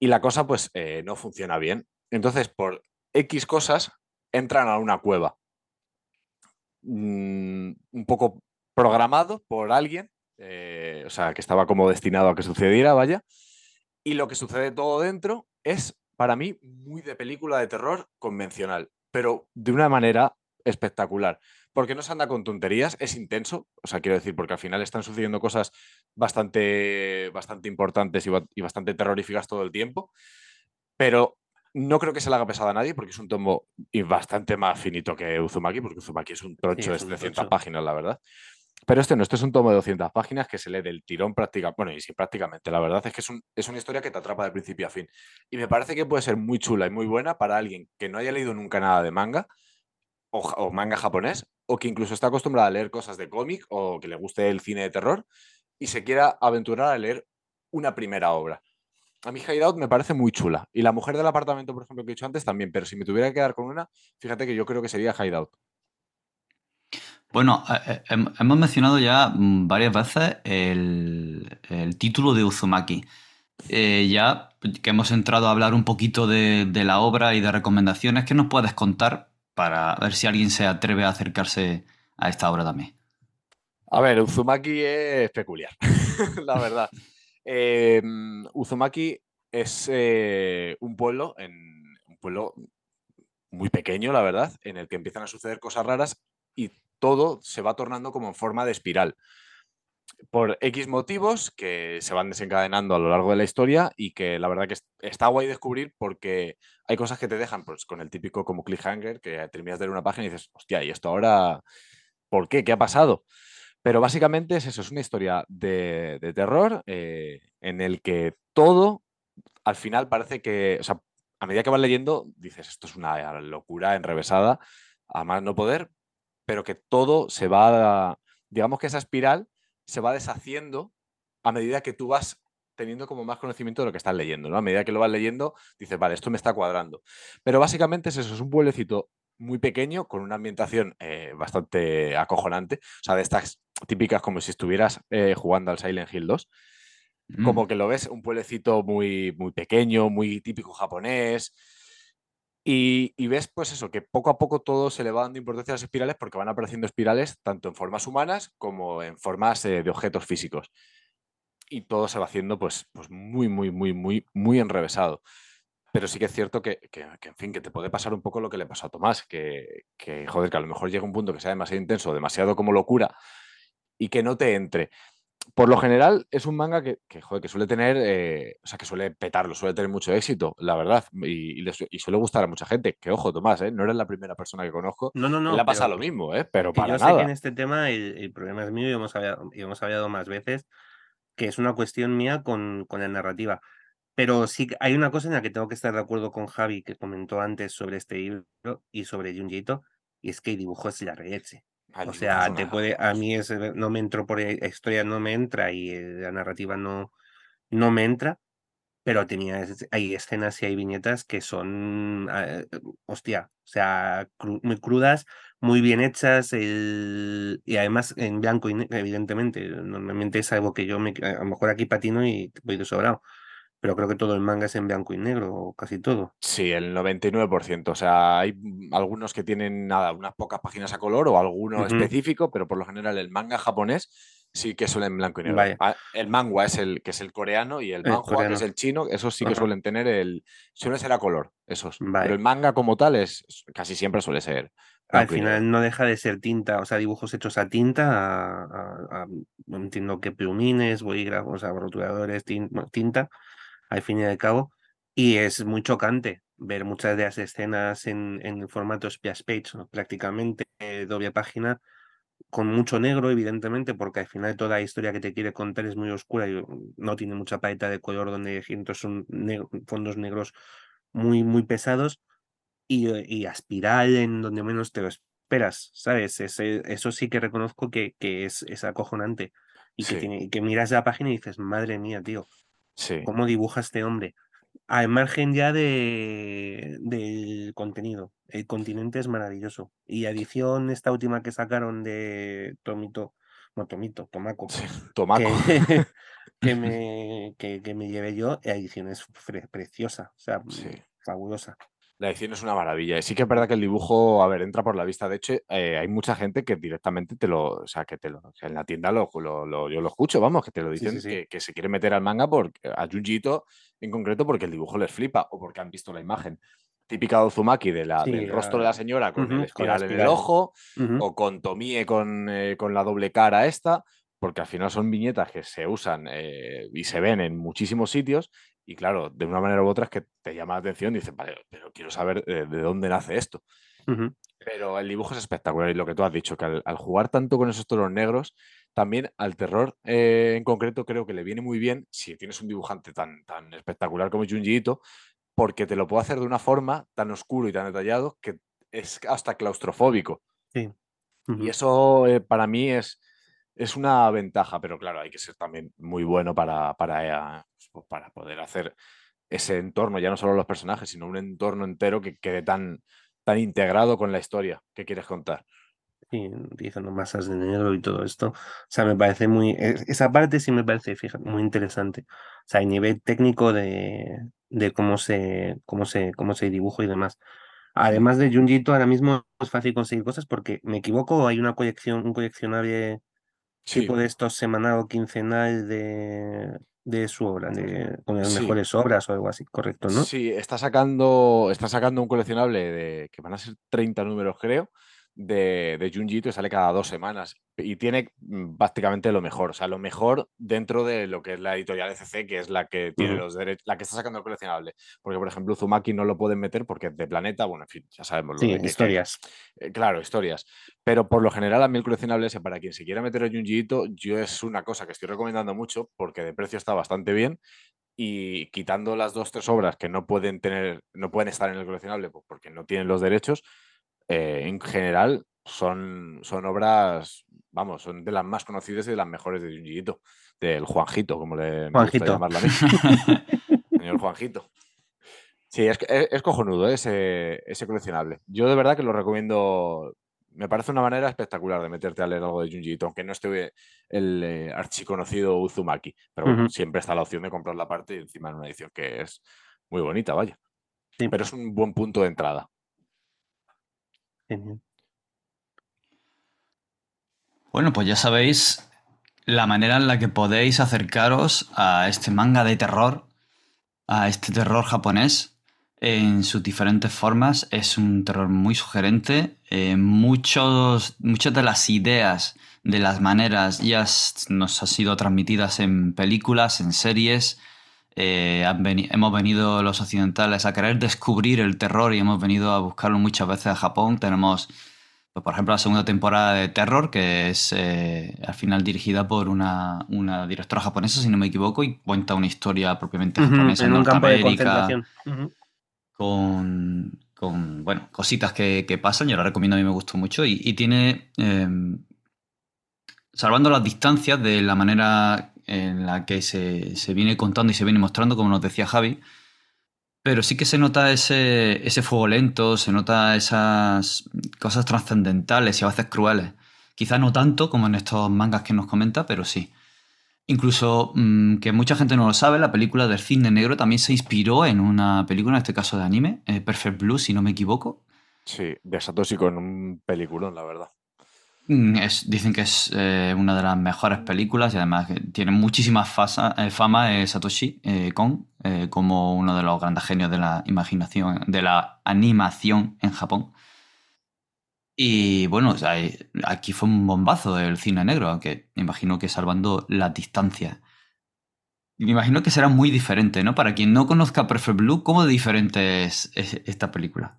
Y la cosa pues eh, no funciona bien. Entonces, por X cosas entran a una cueva. Mm, un poco programado por alguien, eh, o sea, que estaba como destinado a que sucediera, vaya. Y lo que sucede todo dentro es, para mí, muy de película de terror convencional, pero de una manera espectacular. Porque no se anda con tonterías, es intenso, o sea, quiero decir, porque al final están sucediendo cosas bastante, bastante importantes y, bastante terroríficas todo el tiempo, pero no creo que se le haga pesada a nadie porque es un tomo bastante más finito que Uzumaki, porque Uzumaki es un trocho de 300 páginas, la verdad. Pero este no, este es un tomo de 200 páginas que se lee del tirón prácticamente, bueno, y sí, prácticamente, la verdad es que es, es, una historia que te atrapa de principio a fin. Y me parece que puede ser muy chula y muy buena para alguien que no haya leído nunca nada de manga, o, manga japonés, o que incluso está acostumbrado a leer cosas de cómic, o que le guste el cine de terror, y se quiera aventurar a leer una primera obra. A mí Hideout me parece muy chula. Y la mujer del apartamento, por ejemplo, que he dicho antes, también. Pero si me tuviera que quedar con una, fíjate que yo creo que sería Hideout. Bueno, eh, eh, hemos mencionado ya mm, varias veces el, título de Uzumaki. Eh, ya que hemos entrado a hablar un poquito de, la obra y de recomendaciones, ¿qué nos puedes contar para ver si alguien se atreve a acercarse a esta obra también? A ver, Uzumaki es peculiar, <laughs> la verdad. Em, Uzumaki es un pueblo, en, un pueblo muy pequeño, la verdad, en el que empiezan a suceder cosas raras y todo se va tornando como en forma de espiral. Por X motivos que se van desencadenando a lo largo de la historia y que la verdad que está guay descubrir porque hay cosas que te dejan pues, con el típico como cliffhanger que terminas de leer una página y dices, hostia, ¿y esto ahora por qué? ¿Qué ha pasado? Pero básicamente es eso, es una historia de, terror eh, en el que todo al final parece que, o sea, a medida que vas leyendo, dices, esto es una locura enrevesada, a más no poder, pero que todo se va, digamos que esa espiral se va deshaciendo a medida que tú vas teniendo como más conocimiento de lo que estás leyendo, ¿no? A medida que lo vas leyendo, dices, vale, esto me está cuadrando. Pero básicamente es eso, es un pueblecito muy pequeño, con una ambientación eh, bastante acojonante, o sea, de estas típicas como si estuvieras eh, jugando al Silent Hill 2. Como mm. que lo ves, un pueblecito muy, muy pequeño, muy típico japonés, y, ves, pues eso, que poco a poco todo se le va dando importancia a las espirales porque van apareciendo espirales tanto en formas humanas como en formas eh, de objetos físicos. Y todo se va haciendo, pues, pues muy, muy, muy, muy, muy enrevesado. Pero sí que es cierto que, en fin, que te puede pasar un poco lo que le pasó a Tomás, que, que, joder, que a lo mejor llega un punto que sea demasiado intenso, demasiado como locura, y que no te entre por lo general es un manga que, joder, que suele tener, eh, o sea, que suele petarlo, suele tener mucho éxito, la verdad, y, suele gustar a mucha gente. Que ojo, Tomás, ¿eh? no eres la primera persona que conozco. No, no, no. Le ha pasado lo mismo, ¿eh? pero para yo nada. sé que en este tema el, problema es mío y hemos, hablado, y hemos hablado más veces, que es una cuestión mía con, con la narrativa. Pero sí hay una cosa en la que tengo que estar de acuerdo con Javi, que comentó antes sobre este libro y sobre Junji y es que el dibujo es la leche o sea, te puede, a mí es, no me entro por la historia, no me entra y eh, la narrativa no, no me entra, pero tenía, hay escenas y hay viñetas que son, ah, hostia, o sea, muy crudas, muy bien hechas y además en blanco evidentemente. Normalmente es algo que yo me, a lo mejor aquí patino y voy de sobrado pero creo que todo el manga es en blanco y negro, casi todo. Sí, el 99%. O sea, hay algunos que tienen nada, unas pocas páginas a color o alguno específico, pero por lo general el manga japonés sí que suelen en blanco y negro. Ah, el manga es el que es el coreano y el, manhua que es el chino, esos sí que suelen tener el suele ser a color, esos. Pero el manga como tal es casi siempre suele ser. Al final no deja de ser tinta, o sea, dibujos hechos a tinta, a, no entiendo qué plumines, bolígrafos, a rotuladores, tinta al fin y al cabo, y es muy chocante ver muchas de las escenas en, en formato splash page, prácticamente eh, doble página, con mucho negro, evidentemente, porque al final toda la historia que te quiere contar es muy oscura y no tiene mucha paleta de color donde son fondos negros muy, muy pesados y, eh, y aspiral en donde menos te lo esperas, ¿sabes? eso sí que reconozco que, que es, es acojonante y, que tiene, y que miras la página y dices, madre mía, tío, ¿Cómo dibuja este hombre? Al margen ya de, del contenido. El continente es maravilloso. Y edición, esta última que sacaron de Tomito, no Tomito, Tomaco. <laughs> Tomaco. Que, <laughs> me, que, me llevé yo, la edición es preciosa, o sea, fabulosa. La edición es una maravilla. Y sí que es verdad que el dibujo, a ver, entra por la vista. De hecho, eh, hay mucha gente que directamente te lo, o sea, que te lo, en la tienda lo, lo, yo lo escucho, vamos, que te lo dicen Que, se quiere meter al manga por, a Junjito en concreto porque el dibujo les flipa o porque han visto la imagen típica de Uzumaki de la, del rostro de la señora con el espiral en el ojo o con Tomie con, eh, con la doble cara esta porque al final son viñetas que se usan eh, y se ven en muchísimos sitios y claro, de una manera u otra es que te llama la atención y dices, vale, pero quiero saber eh, de, dónde nace esto. Pero el dibujo es espectacular y lo que tú has dicho, que al, jugar tanto con esos tonos negros, también al terror eh, en concreto creo que le viene muy bien si tienes un dibujante tan, tan espectacular como Junji Ito, porque te lo puede hacer de una forma tan oscuro y tan detallado que es hasta claustrofóbico. Y eso para mí es, es una ventaja, pero claro, hay que ser también muy bueno para, para, pues, para poder hacer ese entorno, ya no solo los personajes, sino un entorno entero que quede tan, tan integrado con la historia que quieres contar. Sí, utilizando masas de negro y todo esto. O sea, me parece muy. Esa parte sí me parece, fíjate, muy interesante. O sea, a nivel técnico de, de cómo se, cómo se, cómo se dibuja y demás. Además de Junjito, ahora mismo es fácil conseguir cosas porque me equivoco, hay una colección, un coleccionable tipo de estos semanal o quincenal de, de su obra, de, con las mejores obras o algo así, correcto, ¿no? Sí, está sacando, está sacando un coleccionable de que van a ser 30 números, creo, de, de Junji y sale cada dos semanas y tiene mm, prácticamente lo mejor, o sea, lo mejor dentro de lo que es la editorial ECC, que es la que tiene los derechos, la que está sacando el coleccionable. Porque, por ejemplo, Uzumaki no lo pueden meter porque es de Planeta, bueno, en fin, ya sabemos. Sí, historias. Eh, claro, historias. Pero por lo general, a mí el coleccionable ese, para quien se quiera meter a Junji yo es una cosa que estoy recomendando mucho porque de precio está bastante bien y quitando las dos tres obras que no pueden tener no pueden estar en el coleccionable pues, porque no tienen los derechos eh, en general son, son obras, vamos, son de las más conocidas y de las mejores de Junji del Juanjito, como le Juanjito. llamarlo a mí. <laughs> Señor Juanjito. Sí, es, es, cojonudo ¿eh? ese, ese, coleccionable. Yo de verdad que lo recomiendo. Me parece una manera espectacular de meterte a leer algo de Junji aunque no esté el eh, archiconocido Uzumaki. Pero siempre está la opción de comprar la parte y encima en una edición que es muy bonita, vaya. Pero es un buen punto de entrada. Bueno, pues ya sabéis la manera en la que podéis acercaros a este manga de terror, a este terror japonés en sus diferentes formas. Es un terror muy sugerente. Eh, muchos, muchas de las ideas, de las maneras ya nos han sido transmitidas en películas, en series. Eh, hemos venido los occidentales a querer descubrir el terror y hemos venido a buscarlo muchas veces a Japón. Tenemos, pues, por ejemplo, la segunda temporada de Terror, que es eh, al final dirigida por una, directora japonesa, si no me equivoco, y cuenta una historia propiamente japonesa en, Norteamérica. Con, con, bueno, cositas que, pasan, yo la recomiendo, a mí me gustó mucho, y, tiene, em, salvando las distancias de la manera en la que se, viene contando y se viene mostrando, como nos decía Javi. Pero sí que se nota ese, ese fuego lento, se nota esas cosas trascendentales y a veces crueles. Quizá no tanto como en estos mangas que nos comenta, pero sí. Incluso, mm, que mucha gente no lo sabe, la película del cine negro también se inspiró en una película, en este caso de anime, eh, Perfect Blue, si no me equivoco. Sí, de Satoshi con un peliculón, la verdad. Mm, dicen que es eh, una de las mejores películas y además tiene muchísima eh, fama de Satoshi Kon eh, como uno de los grandes genios de la imaginación, de la animación en Japón. Y bueno, aquí fue un bombazo del cine negro, aunque imagino que salvando la distancia. Me imagino que será muy diferente, ¿no? Para quien no conozca Perfect Blue, ¿cómo de diferente es esta película?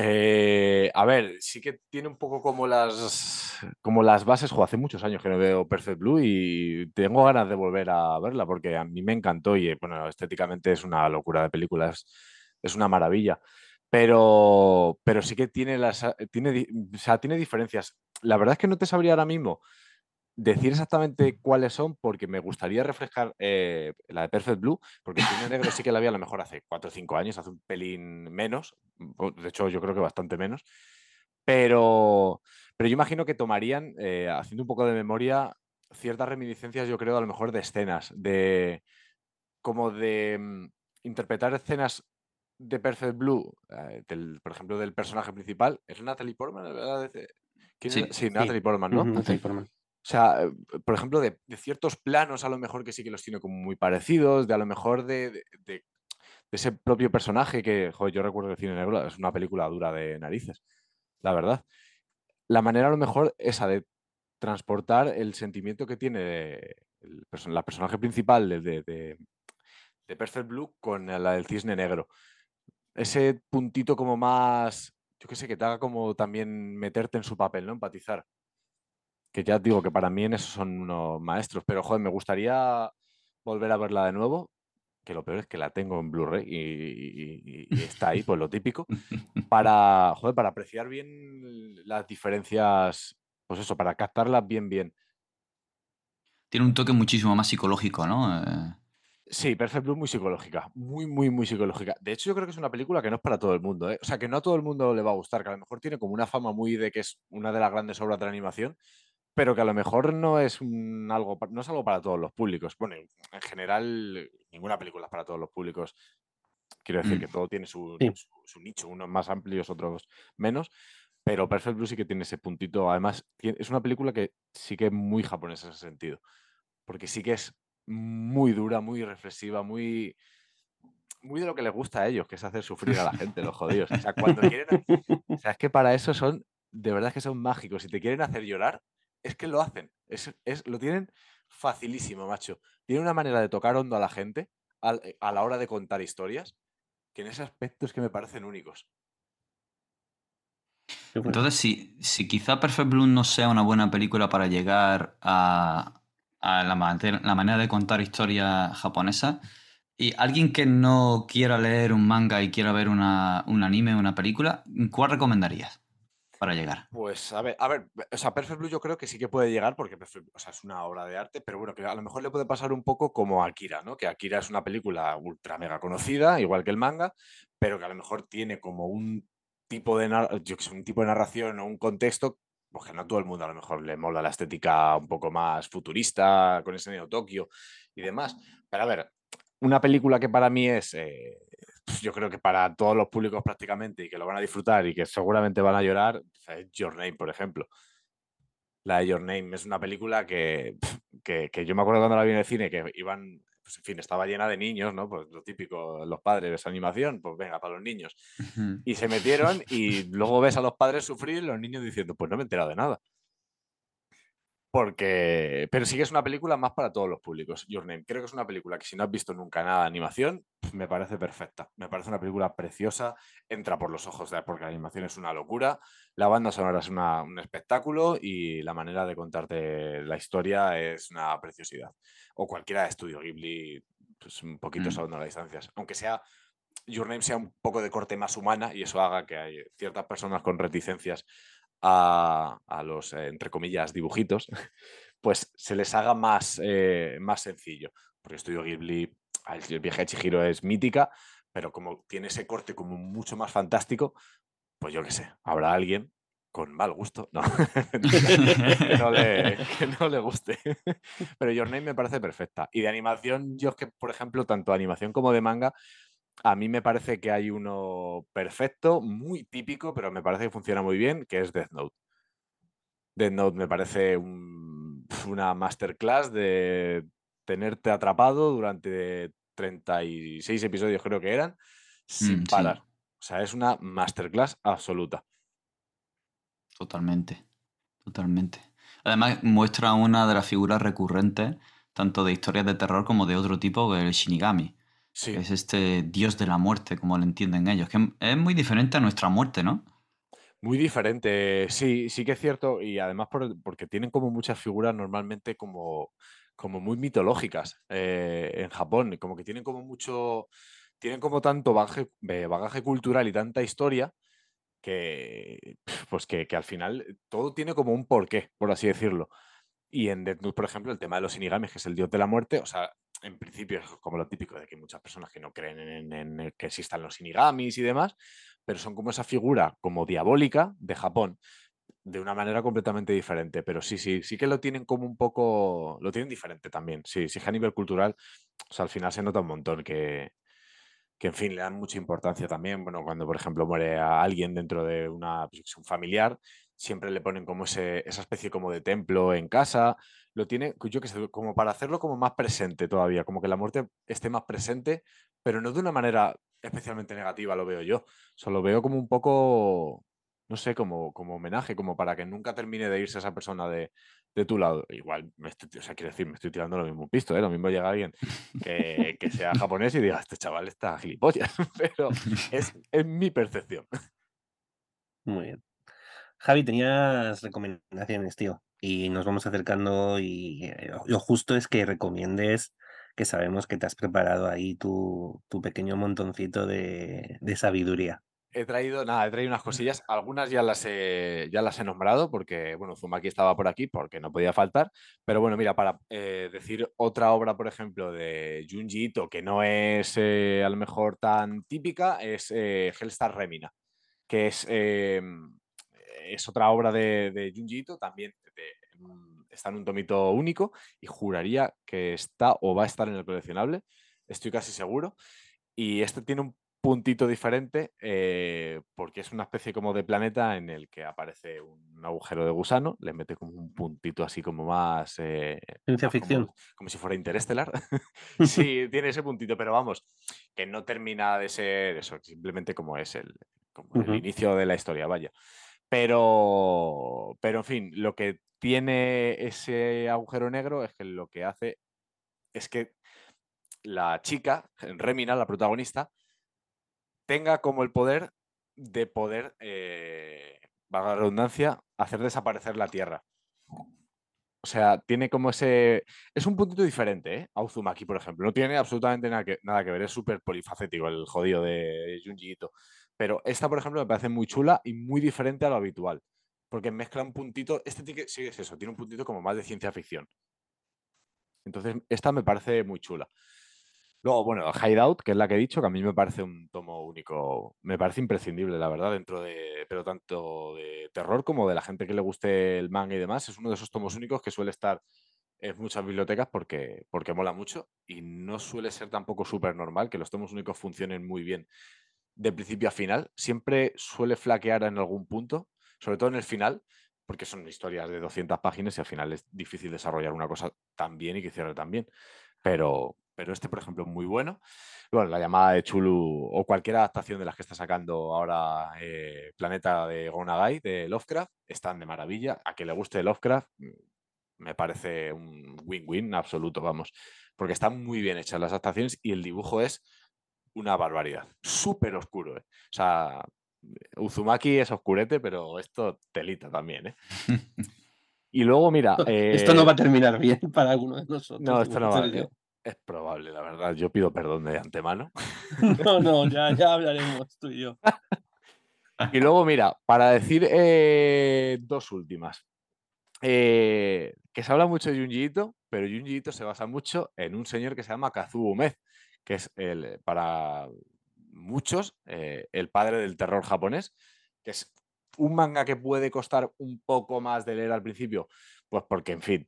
Eh, a ver, sí que tiene un poco como las, como las bases. hace muchos años que no veo Perfect Blue y tengo ganas de volver a verla porque a mí me encantó y bueno, estéticamente es una locura de películas, es una maravilla. Pero, pero sí que tiene las, tiene, o sea, tiene diferencias. La verdad es que no te sabría ahora mismo decir exactamente cuáles son, porque me gustaría refrescar eh, la de Perfect Blue, porque el cine <laughs> negro sí que la había a lo mejor hace 4 o 5 años, hace un pelín menos, de hecho yo creo que bastante menos, pero, pero yo imagino que tomarían, eh, haciendo un poco de memoria, ciertas reminiscencias, yo creo, a lo mejor de escenas, de como de mm, interpretar escenas de Perfect Blue, eh, por ejemplo, del personaje principal, es Natalie Portman, ¿verdad? sí. Natalie Portman, ¿no? Natalie <laughs> Portman. O sea, eh, por ejemplo, de, ciertos planos a lo mejor que sí que los tiene como muy parecidos, de a lo mejor de, ese propio personaje que, joder, yo recuerdo el cine negro, es una película dura de narices, la verdad. La manera a lo mejor esa de transportar el sentimiento que tiene la personaje principal de, de, Perfect Blue con la del cisne negro. Ese puntito como más, yo qué sé, que te haga como también meterte en su papel, ¿no? Empatizar. Que ya digo que para mí en eso son unos maestros, pero joder, me gustaría volver a verla de nuevo, que lo peor es que la tengo en Blu-ray y, está ahí, pues lo típico, <laughs> para, joder, para apreciar bien las diferencias, pues eso, para captarlas bien, bien. Tiene un toque muchísimo más psicológico, ¿no? Eh, Sí, Perfect Blue muy psicológica, muy, muy, muy psicológica. De hecho, yo creo que es una película que no es para todo el mundo, ¿eh? O sea, que no a todo el mundo le va a gustar, que a lo mejor tiene como una fama muy de que es una de las grandes obras de la animación, pero que a lo mejor no es algo, no es algo para todos los públicos. Bueno, en general, ninguna película es para todos los públicos. Quiero decir mm. que todo tiene su, su, nicho, unos más amplios, otros menos. Pero Perfect Blue sí que tiene ese puntito. Además, es una película que sí que es muy japonesa en ese sentido. Porque sí que es muy dura, muy reflexiva, muy, muy de lo que les gusta a ellos, que es hacer sufrir a la gente, los jodidos. O sea, cuando quieren. O sea, es que para eso son, de verdad que son mágicos. Si te quieren hacer llorar, es que lo hacen. Es, lo tienen facilísimo, macho. Tienen una manera de tocar hondo a la gente eh, a, la hora de contar historias que en ese aspecto es que me parecen únicos. Entonces, si, si quizá Perfect Blue no sea una buena película para llegar a, a la, manera de contar historia japonesa. Y alguien que no quiera leer un manga y quiera ver una, un anime, una película, ¿cuál recomendarías para llegar? Pues a ver, a ver, o sea, Perfect Blue yo creo que sí que puede llegar porque es una obra de arte, pero bueno, que a lo mejor le puede pasar un poco como Akira, ¿no? Que Akira es una película ultra mega conocida, igual que el manga, pero que a lo mejor tiene como un tipo de, narración o un contexto porque no a todo el mundo a lo mejor le mola la estética un poco más futurista, con ese Neo Tokio y demás. Pero a ver, una película que para mí es, eh, yo creo que para todos los públicos prácticamente y que lo van a disfrutar y que seguramente van a llorar, es Your Name, por ejemplo. La de Your Name es una película que, que, que yo me acuerdo cuando la vi en el cine, que iban pues en fin, estaba llena de niños, ¿no? Pues lo típico, los padres, esa animación, pues venga, para los niños. Y se metieron y luego ves a los padres sufrir, los niños diciendo, pues no me he enterado de nada. Porque, pero sí que es una película más para todos los públicos. Your Name, creo que es una película que si no has visto nunca nada de animación, me parece perfecta. Me parece una película preciosa, entra por los ojos de porque la animación es una locura, la banda sonora es un espectáculo y la manera de contarte la historia es una preciosidad. O cualquiera de estudio Ghibli, pues un poquito mm. las distancias. Aunque sea Your Name sea un poco de corte más humana y eso haga que hay ciertas personas con reticencias a, los, eh, entre comillas, dibujitos, pues se les haga más, eh, más sencillo. Porque Estudio Ghibli, el viaje de Chihiro es mítica, pero como tiene ese corte como mucho más fantástico, pues yo qué sé, habrá alguien con mal gusto, no, <laughs> que, no le, <laughs> que, no le, guste. <laughs> Pero Your Name me parece perfecta. Y de animación, yo es que, por ejemplo, tanto animación como de manga, a mí me parece que hay uno perfecto, muy típico, pero me parece que funciona muy bien, que es Death Note. Death Note me parece una masterclass de tenerte atrapado durante 36 episodios, creo que eran, sin mm, parar. O sea, es una masterclass absoluta. Totalmente, totalmente. Además, muestra una de las figuras recurrentes, tanto de historias de terror como de otro tipo, el Shinigami es este dios de la muerte, como lo entienden ellos. Que es muy diferente a nuestra muerte, ¿no? Muy diferente, sí, sí que es cierto. Y además porque tienen como muchas figuras normalmente como, como muy mitológicas eh, en Japón. Como que tienen como mucho. Tienen como tanto bagaje, bagaje cultural y tanta historia que, pues que, que, al final todo tiene como un porqué, por así decirlo. Y en Death Note, por ejemplo, el tema de los Shinigamis, que es el dios de la muerte, o sea, en principio es como lo típico de que hay muchas personas que no creen en, que existan los Shinigamis y demás, pero son como esa figura como diabólica de Japón, de una manera completamente diferente. Pero sí, sí, sí que lo tienen como un poco, lo tienen diferente también. Sí, sí a nivel cultural, al final se nota un montón que, que en fin le dan mucha importancia también. Bueno, cuando por ejemplo muere a alguien dentro de una, pues, un familiar, siempre le ponen como ese, esa especie como de templo en casa. Lo tiene, yo que sé, como para hacerlo como más presente todavía, como que la muerte esté más presente, pero no de una manera especialmente negativa, lo veo yo. Solo veo como un poco, no sé, como, como homenaje, como para que nunca termine de irse esa persona de, de tu lado. Igual, me o sea, quiero decir, me estoy tirando lo mismo pisto, ¿eh? Lo mismo llega alguien que, que sea japonés y diga, este chaval está gilipollas, <laughs> pero es, <laughs> es mi percepción. Muy bien. Javi, tenías recomendaciones, tío, y nos vamos acercando y eh, lo justo es que recomiendes que sabemos que te has preparado ahí tu, tu pequeño montoncito de, de sabiduría. He traído, nada, he traído unas <laughs> cosillas. Algunas ya las he, ya las he nombrado porque, bueno, Zumaki estaba por aquí porque no podía faltar. Pero bueno, mira, para eh, decir otra obra, por ejemplo, de Junji Ito, que no es eh, a lo mejor tan típica, es eh, Hellstar Remina, que es, es otra obra de, de Junji Ito, también está en un tomito único y juraría que está o va a estar en el coleccionable, estoy casi seguro. Y este tiene un puntito diferente eh, porque es una especie como de planeta en el que aparece un agujero de gusano, le mete como un puntito así como más... Eh, Ciencia ficción. Como, si fuera interestelar. <laughs> <laughs> sí, tiene ese puntito, pero vamos, que no termina de ser eso, simplemente como es el, como el inicio de la historia, vaya. Pero, pero en fin, lo que tiene ese agujero negro es que lo que hace es que la chica, Remina, la protagonista, tenga como el poder de poder, eh, la redundancia, hacer desaparecer la Tierra. O sea, tiene como ese... Es un puntito diferente, ¿eh? A Uzumaki, por ejemplo. No tiene absolutamente nada que, nada que ver. Es súper polifacético el jodido de Junji Ito. Pero esta, por ejemplo, me parece muy chula y muy diferente a lo habitual. Porque mezcla un puntito... Este sí es eso. Tiene un puntito como más de ciencia ficción. Entonces, esta me parece muy chula. Luego, bueno, Hideout, que es la que he dicho, que a mí me parece un tomo único, me parece imprescindible, la verdad, dentro de, pero tanto de terror como de la gente que le guste el manga y demás, es uno de esos tomos únicos que suele estar en muchas bibliotecas porque, porque mola mucho y no suele ser tampoco súper normal que los tomos únicos funcionen muy bien de principio a final, siempre suele flaquear en algún punto, sobre todo en el final, porque son historias de 200 páginas y al final es difícil desarrollar una cosa tan bien y que cierre tan bien. Pero, pero este, por ejemplo, es muy bueno. Bueno, la llamada de Chulu o cualquier adaptación de las que está sacando ahora eh, Planeta de Gonagai, de Lovecraft, están de maravilla. A que le guste Lovecraft, mm, me parece un win-win absoluto, vamos. Porque están muy bien hechas las adaptaciones y el dibujo es una barbaridad. Súper oscuro, ¿eh? O sea, Uzumaki es oscurete, pero esto telita también, ¿eh? <laughs> Y luego, mira. Esto no va a terminar bien <laughs> para alguno de nosotros. No, esto no va a terminar. Es probable, la verdad. Yo pido perdón de antemano. <laughs> No, no, ya, ya hablaremos tú y yo. Y luego, mira, para decir eh, dos últimas. Eh, que se habla mucho de Junji pero Junji se basa mucho en un señor que se llama Kazuo Umed, que es el, para muchos eh, el padre del terror japonés, que es un manga que puede costar un poco más de leer al principio, pues porque, en fin,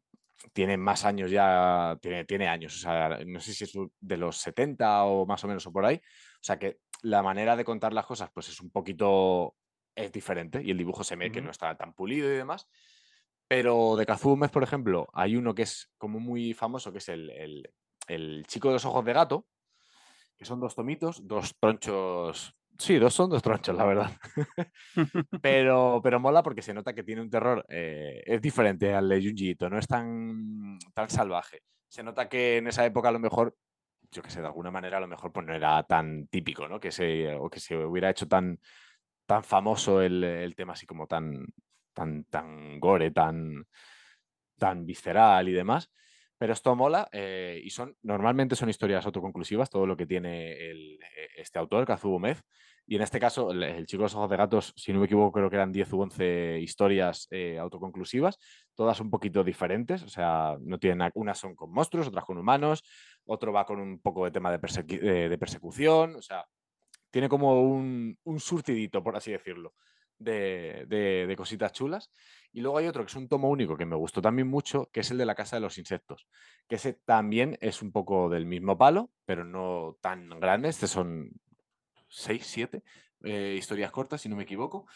tiene más años ya, tiene, tiene años, o sea, no sé si es de los 70 o más o menos o por ahí. O sea que la manera de contar las cosas pues es un poquito, es diferente y el dibujo se ve que no está tan pulido y demás. Pero de Kazumes, por ejemplo, hay uno que es como muy famoso, que es el, el, el chico de los ojos de gato, que son dos tomitos, dos tronchos Sí, dos son dos tronchos, la verdad. <laughs> <laughs> pero, pero mola porque se nota que tiene un terror, eh, es diferente al de Junji no es tan, tan salvaje. Se nota que en esa época a lo mejor, yo que sé, de alguna manera a lo mejor pues no era tan típico, ¿no? Que se, o que se hubiera hecho tan, tan famoso el, tema así como tan, tan, tan gore, tan, tan visceral y demás. Pero esto mola eh, y son, normalmente son historias autoconclusivas, todo lo que tiene el, e, este autor, Kazuo Mez. Y en este caso, el, Chico de los Ojos de Gatos, si no me equivoco, creo que eran 10 u 11 historias eh, autoconclusivas, todas un poquito diferentes, o sea, no tienen, unas son con monstruos, otras con humanos, otro va con un poco de tema de, persecución, o sea, tiene como un, un surtidito, por así decirlo de, de, cositas chulas. Y luego hay otro que es un tomo único que me gustó también mucho, que es el de la Casa de los Insectos, que ese también es un poco del mismo palo, pero no tan grande. Este son seis, siete eh, historias cortas, si no me equivoco.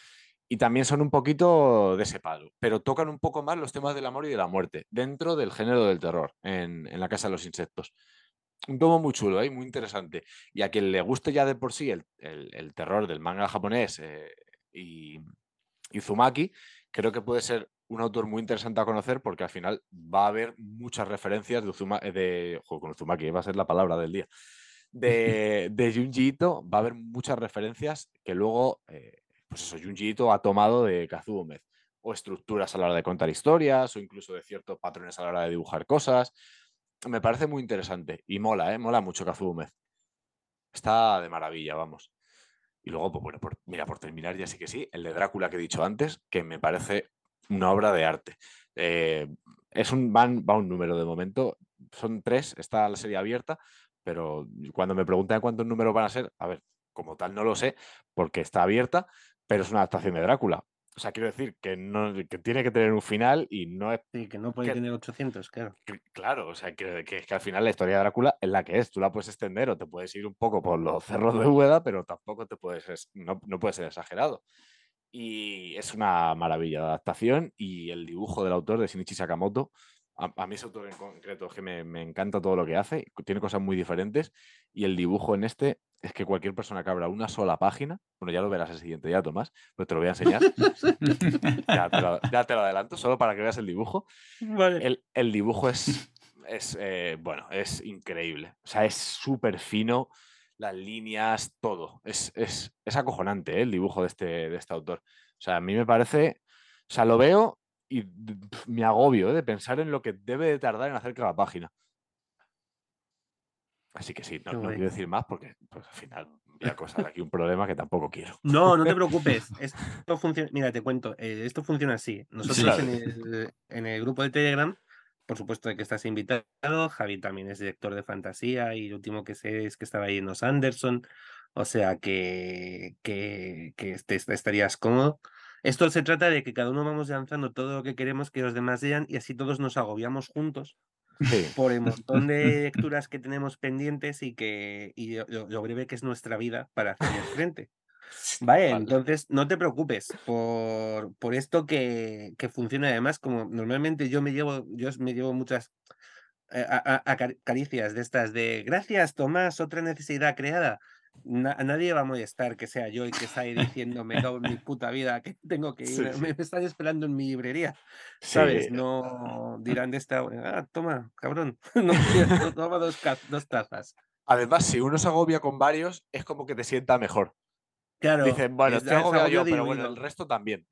Y también son un poquito de ese palo, pero tocan un poco más los temas del amor y de la muerte, dentro del género del terror, en, en la Casa de los Insectos un tomo muy chulo, ¿eh? muy interesante. Y a quien le guste ya de por sí el, terror del manga japonés eh, y, y Zumaki, creo que puede ser un autor muy interesante a conocer porque al final va a haber muchas referencias de, Uzumaki, de con Uzumaki, va a ser la palabra del día, de, <laughs> de Junji Ito, va a haber muchas referencias que luego, eh, pues eso, Junji Ito ha tomado de Kazuo o estructuras a la hora de contar historias, o incluso de ciertos patrones a la hora de dibujar cosas me parece muy interesante y mola, ¿eh? Mola mucho Kazume. Está de maravilla, vamos. Y luego, pues bueno, mira, por terminar ya sí que sí, el de Drácula que he dicho antes, que me parece una obra de arte. Eh, es un, van, va un número de momento, son tres, está la serie abierta, pero cuando me preguntan cuántos números van a ser, a ver, como tal no lo sé, porque está abierta, pero es una adaptación de Drácula. O sea, quiero decir que, no, que tiene que tener un final y no es. Sí, que no puede tener 800, claro. claro, o sea, que, que, al final la historia de Drácula es la que es. Tú la puedes extender o te puedes ir un poco por los cerros de Úbeda, pero tampoco te puedes. No, no puede ser exagerado. Y es una maravilla de adaptación y el dibujo del autor de Shinichi Sakamoto a, mí ese autor en concreto es que me, me, encanta todo lo que hace, tiene cosas muy diferentes y el dibujo en este es que cualquier persona que abra una sola página, bueno, ya lo verás el siguiente día, Tomás, pero te lo voy a enseñar. <laughs> ya, te lo, ya, te lo, adelanto, solo para que veas el dibujo. Vale. El, el, dibujo es, es eh, bueno, es increíble. O sea, es súper fino, las líneas, todo. Es, es, es acojonante ¿eh? el dibujo de este, de este autor. O sea, a mí me parece, o sea, lo veo y me agobio ¿eh? de pensar en lo que debe de tardar en hacer cada página. Así que sí, no, quiero decir más porque pues, al final voy a causar aquí un problema que tampoco quiero. No, no te <laughs> preocupes. Esto funciona, mira, te cuento, eh, esto funciona así. Nosotros en, el, grupo de Telegram, por supuesto que estás invitado, Javi también es director de fantasía y el último que sé es que estaba ahí en los Anderson, o sea que, que, que estarías cómodo. Esto se trata de que cada uno vamos lanzando todo lo que queremos que los demás lean y así todos nos agobiamos juntos por el <laughs> montón de lecturas que tenemos pendientes y que y lo, breve que es nuestra vida para hacer frente. <laughs> Vale, entonces no te preocupes por, por esto que, que funciona. Además, como normalmente yo me llevo, yo me llevo muchas eh, caricias de estas de gracias, Tomás, otra necesidad creada a nadie va a molestar que sea yo y que está ahí diciéndome toda mi <laughs> puta vida que tengo que ir. Me, están esperando en mi librería. ¿Sabes? No <laughs> dirán de esta. Ah, toma, cabrón. <laughs> No, toma dos, dos tazas. Además, si uno se agobia con varios, es como que te sienta mejor. Claro. Dicen, bueno, estoy agobiado yo, pero bueno, el resto también.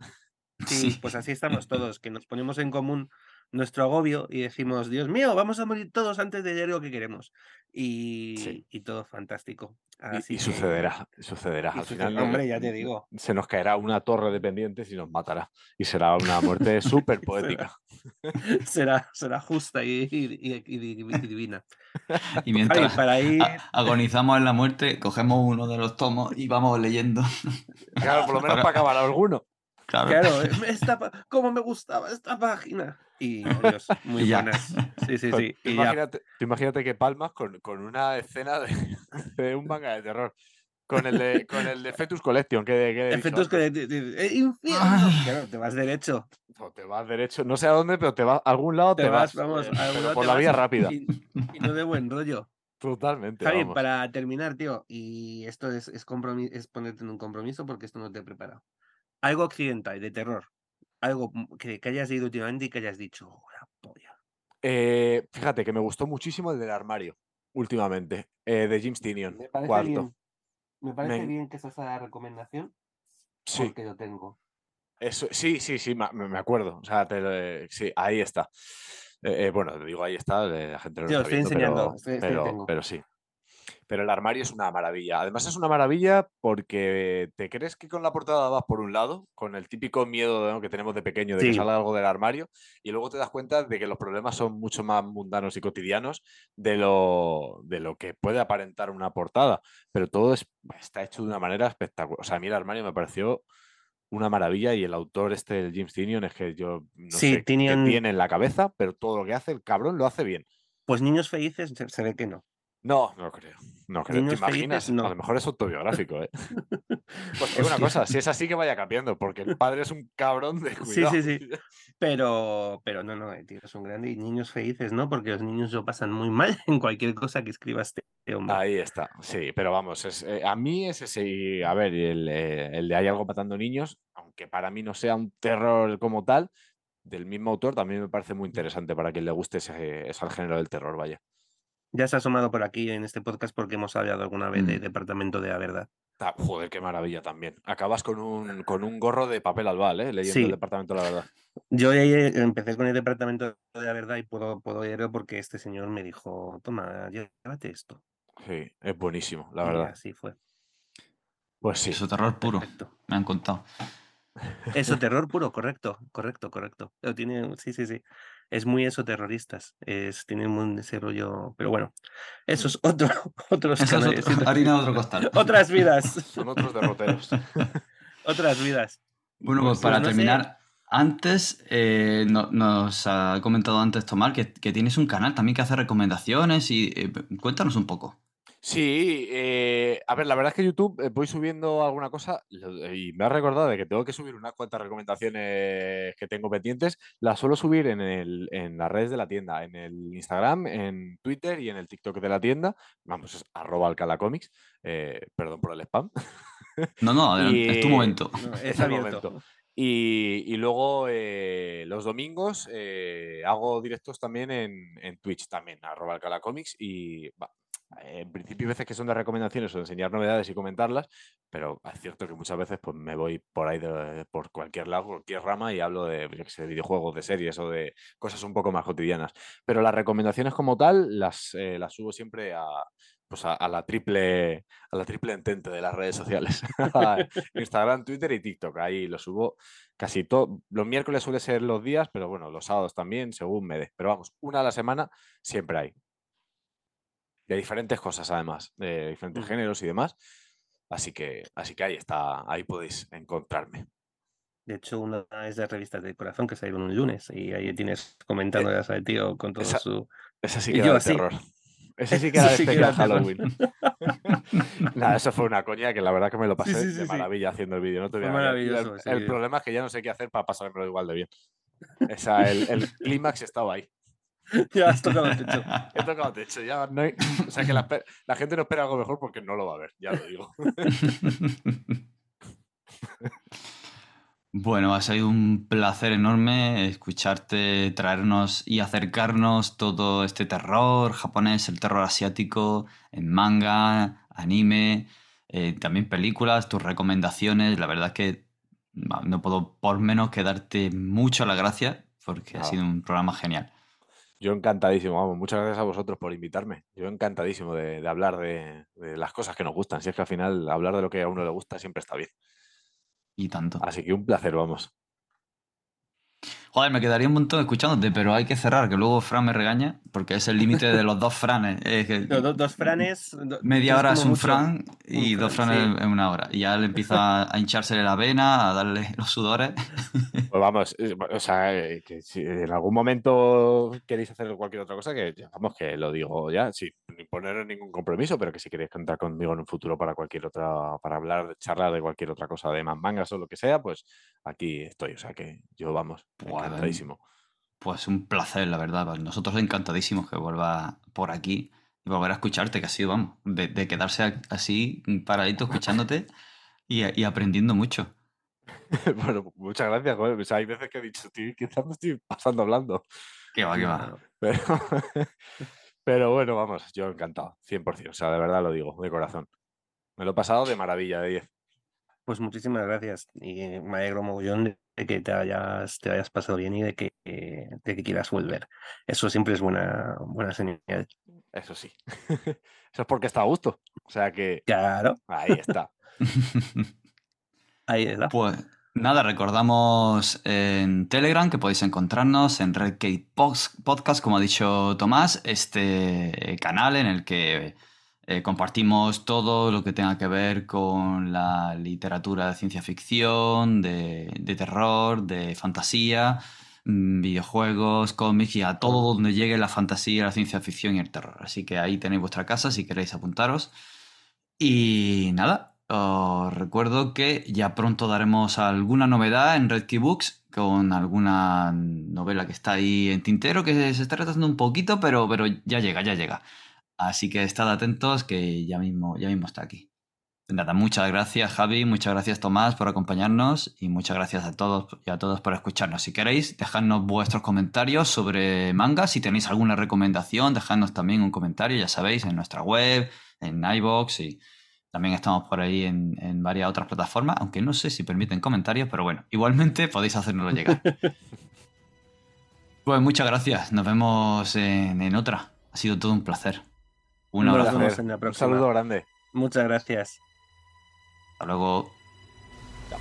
Sí, pues así estamos todos, que nos ponemos en común nuestro agobio y decimos, Dios mío, vamos a morir todos antes de leer lo que queremos. Y, y todo fantástico. y, sucederá, sucederá. Al final, hombre, ya te digo. Se nos caerá una torre de pendientes y nos matará. Y será una muerte <laughs> súper poética. <laughs> será, será justa y, divina. <laughs> Y mientras para ir... agonizamos en la muerte, cogemos uno de los tomos y vamos leyendo. Claro, por lo menos para acabar alguno. Claro, claro esta, como me gustaba esta página. Y Dios, muy buenas. Sí, sí, sí. imagínate, imagínate, que palmas con, con una escena de, <laughs> de, un manga de terror. Con el de, con el de Fetus Collection. Que, que Fetus Collection. ¡Infierno! Claro, te vas derecho. te vas derecho. No sé a dónde, pero te vas a algún lado. Te, vas, vamos, eh, por la vía rápida. Y, no de buen rollo. <laughs> Totalmente. Javi, para terminar, tío, y esto es, es, es ponerte en un compromiso porque esto no te he preparado algo occidental, de terror. Algo que, hayas leído últimamente y que hayas dicho, oh, la polla. Eh, fíjate que me gustó muchísimo el del armario, últimamente, eh, de James Tinion. Me parece, Bien. Me parece bien que esa sea la recomendación. Sí. Porque lo tengo. Eso, sí, sí, sí, me, acuerdo. O sea, sí, ahí está. Eh, bueno, te digo, ahí está, la gente lo estoy enseñando, pero sí. Pero el armario es una maravilla. Además es una maravilla porque te crees que con la portada vas por un lado, con el típico miedo que tenemos de pequeño de que salga algo del armario, y luego te das cuenta de que los problemas son mucho más mundanos y cotidianos de lo, de lo que puede aparentar una portada. Pero todo es, está hecho de una manera espectacular. O sea, a mí el armario me pareció una maravilla y el autor este, el James Tinion, es que yo no Sí, sé qué tiene en la cabeza, pero todo lo que hace el cabrón lo hace bien. Pues niños felices se ve que no. No, no creo. No creo. ¿Te imaginas? no. A lo mejor es autobiográfico, ¿eh? <laughs> Pues una cosa, si es así que vaya cambiando, porque el padre es un cabrón de Sí, cuidado. sí, sí. <laughs> Pero, pero no, no, el tío es un grande y niños felices, ¿no? Porque los niños lo pasan muy mal <laughs> en cualquier cosa que escriba este hombre. Ahí está, sí, pero vamos, es, eh, a mí es ese, y, a ver, y el, eh, el de Hay algo matando niños, aunque para mí no sea un terror como tal, del mismo autor también me parece muy interesante para quien le guste ese, ese al género del terror, vaya. Ya se ha asomado por aquí en este podcast porque hemos hablado alguna vez de Mm. Departamento de la Verdad. Ah, joder, qué maravilla también. Acabas con un, con un gorro de papel albal, ¿eh? Leyendo Sí. el departamento de la verdad. <laughs> Yo ya empecé con el Departamento de la Verdad y puedo, puedo leerlo porque este señor me dijo, toma, llévate esto. Sí, es buenísimo, la Y verdad. así fue. Pues sí. Eso terror puro, Perfecto. me han contado. Eso, <laughs> terror puro, correcto, correcto, correcto. Lo tiene, sí, sí, sí. Es muy eso, terroristas. Es, tiene un ese rollo. Pero bueno, eso es <laughs> otro, otros Eso es canales, otro- otro- harina de otro costal. <laughs> otras vidas, <laughs> Son otros derroteros. otras vidas. Bueno, Pues pues para no sé. terminar, antes eh, no- nos ha comentado antes Tomás que, que tienes un canal también que hace recomendaciones y eh, cuéntanos un poco. Sí, eh, a ver, la verdad es que YouTube eh, voy subiendo alguna cosa y me ha recordado de que tengo que subir unas cuantas recomendaciones que tengo pendientes. Las suelo subir en, el, en las redes de la tienda, en el Instagram, en Twitter y en el TikTok de la tienda. Vamos, es arroba alcalacomics. eh, perdón por el spam. No, no, <laughs> es tu momento. <laughs> No, Es es el momento. Y, y luego eh, los domingos eh, hago directos también en, en Twitch, también, arroba alcalacomics. Y va, en principio hay veces que son de recomendaciones o de enseñar novedades y comentarlas, pero es cierto que muchas veces pues, me voy por ahí, por cualquier lado, cualquier rama y hablo de, sé, de videojuegos, de series o de cosas un poco más cotidianas. Pero las recomendaciones como tal las, eh, las subo siempre a, pues a, a la triple a la triple entente de las redes sociales. <laughs> Instagram, Twitter y TikTok. Ahí lo subo casi todo. Los miércoles suele ser los días, pero bueno, los sábados también, según me dé. Pero vamos, una a la semana siempre hay. De diferentes cosas, además, de diferentes Mm. géneros y demás. Así que, así que ahí está, ahí podéis encontrarme. De hecho, una es de revistas del corazón que salieron un lunes y ahí tienes comentándolas al tío con todo esa- su. Ese sí que era de así. terror. <laughs> Ese sí que era de sí. Halloween. <laughs> Nada, eso fue una coña que la verdad que me lo pasé sí, sí, de maravilla haciendo el vídeo. No te voy a maravilloso El, el problema es que ya no sé qué hacer para pasármelo igual de bien. Esa, el, el <laughs> clímax estaba ahí. <laughs> ya has tocado el techo. <laughs> He tocado techo. Ya no hay- o sea que la, la gente no espera algo mejor porque no lo va a ver, ya lo digo. <laughs> Bueno, ha sido un placer enorme escucharte, traernos y acercarnos todo este terror japonés, el terror asiático, en manga, anime, eh, también películas, tus recomendaciones. La verdad es que no puedo por menos que darte mucho las gracias porque ha Nada. sido un programa genial. Yo encantadísimo, vamos, muchas gracias a vosotros por invitarme. Yo encantadísimo de, de hablar de, de las cosas que nos gustan. Si es que al final hablar de lo que a uno le gusta siempre está bien. Y tanto. Así que un placer, vamos. Joder, me quedaría un montón escuchándote, pero hay que cerrar, que luego Fran me regaña, porque es el límite de los dos Franes. Es que No, do- dos franes. do- media hora es un mucho. Fran y Un dos Fran, Franes sí. en una hora. Y ya le empieza a hinchársele la vena, a darle los sudores. Pues vamos, eh, o sea, eh, que si en algún momento queréis hacer cualquier otra cosa, que ya, vamos, que lo digo ya, sin poner ningún compromiso, pero que si queréis contar conmigo en un futuro para cualquier otra, para hablar, de charlar de cualquier otra cosa de más mangas o lo que sea, pues aquí estoy. O sea que yo, vamos, Buah, encantadísimo. Pues un placer, la verdad. Nosotros encantadísimos que vuelva por aquí y volver a escucharte, que ha sido, vamos, de, de quedarse así paradito escuchándote y, y aprendiendo mucho. <laughs> bueno, muchas gracias, joder. O sea, hay veces que he dicho, tío, quizás me estoy pasando hablando. Que va, que va. Pero, <laughs> pero bueno, vamos, yo encantado, 100%. O sea, de verdad lo digo, de corazón. Me lo he pasado de maravilla, de 10. Pues muchísimas gracias y me alegro mogollón de que te hayas, te hayas pasado bien y de que, eh, de que quieras volver. Eso siempre es buena, buena señal. Eso sí. <laughs> Eso es porque está a gusto. O sea que Claro, ahí está. <laughs> ahí está. Pues nada, recordamos en Telegram que podéis encontrarnos en Redgate Pox- Podcast, como ha dicho Tomás, este canal en el que Eh, compartimos todo lo que tenga que ver con la literatura de ciencia ficción, de, terror, de fantasía, mm, videojuegos, cómics y a todo donde llegue la fantasía, la ciencia ficción y el terror. Así que ahí tenéis vuestra casa si queréis apuntaros. Y nada, os recuerdo que ya pronto daremos alguna novedad en Red Key Books con alguna novela que está ahí en tintero que se está retrasando un poquito, pero, pero ya llega, ya llega. Así que estad atentos que ya mismo, ya mismo está aquí. Nada, muchas gracias Javi, muchas gracias Tomás por acompañarnos y muchas gracias a todos y a todos por escucharnos. Si queréis, dejadnos vuestros comentarios sobre manga. Si tenéis alguna recomendación, dejadnos también un comentario, ya sabéis, en nuestra web, en iBox y también estamos por ahí en, varias otras plataformas, aunque no sé si permiten comentarios, pero bueno, igualmente <laughs> podéis hacérnoslo llegar. <laughs> pues muchas gracias, nos vemos en otra. Ha sido todo un placer. Un abrazo. Nos vemos en la próxima. Un saludo grande. Muchas gracias. Hasta luego. Chao.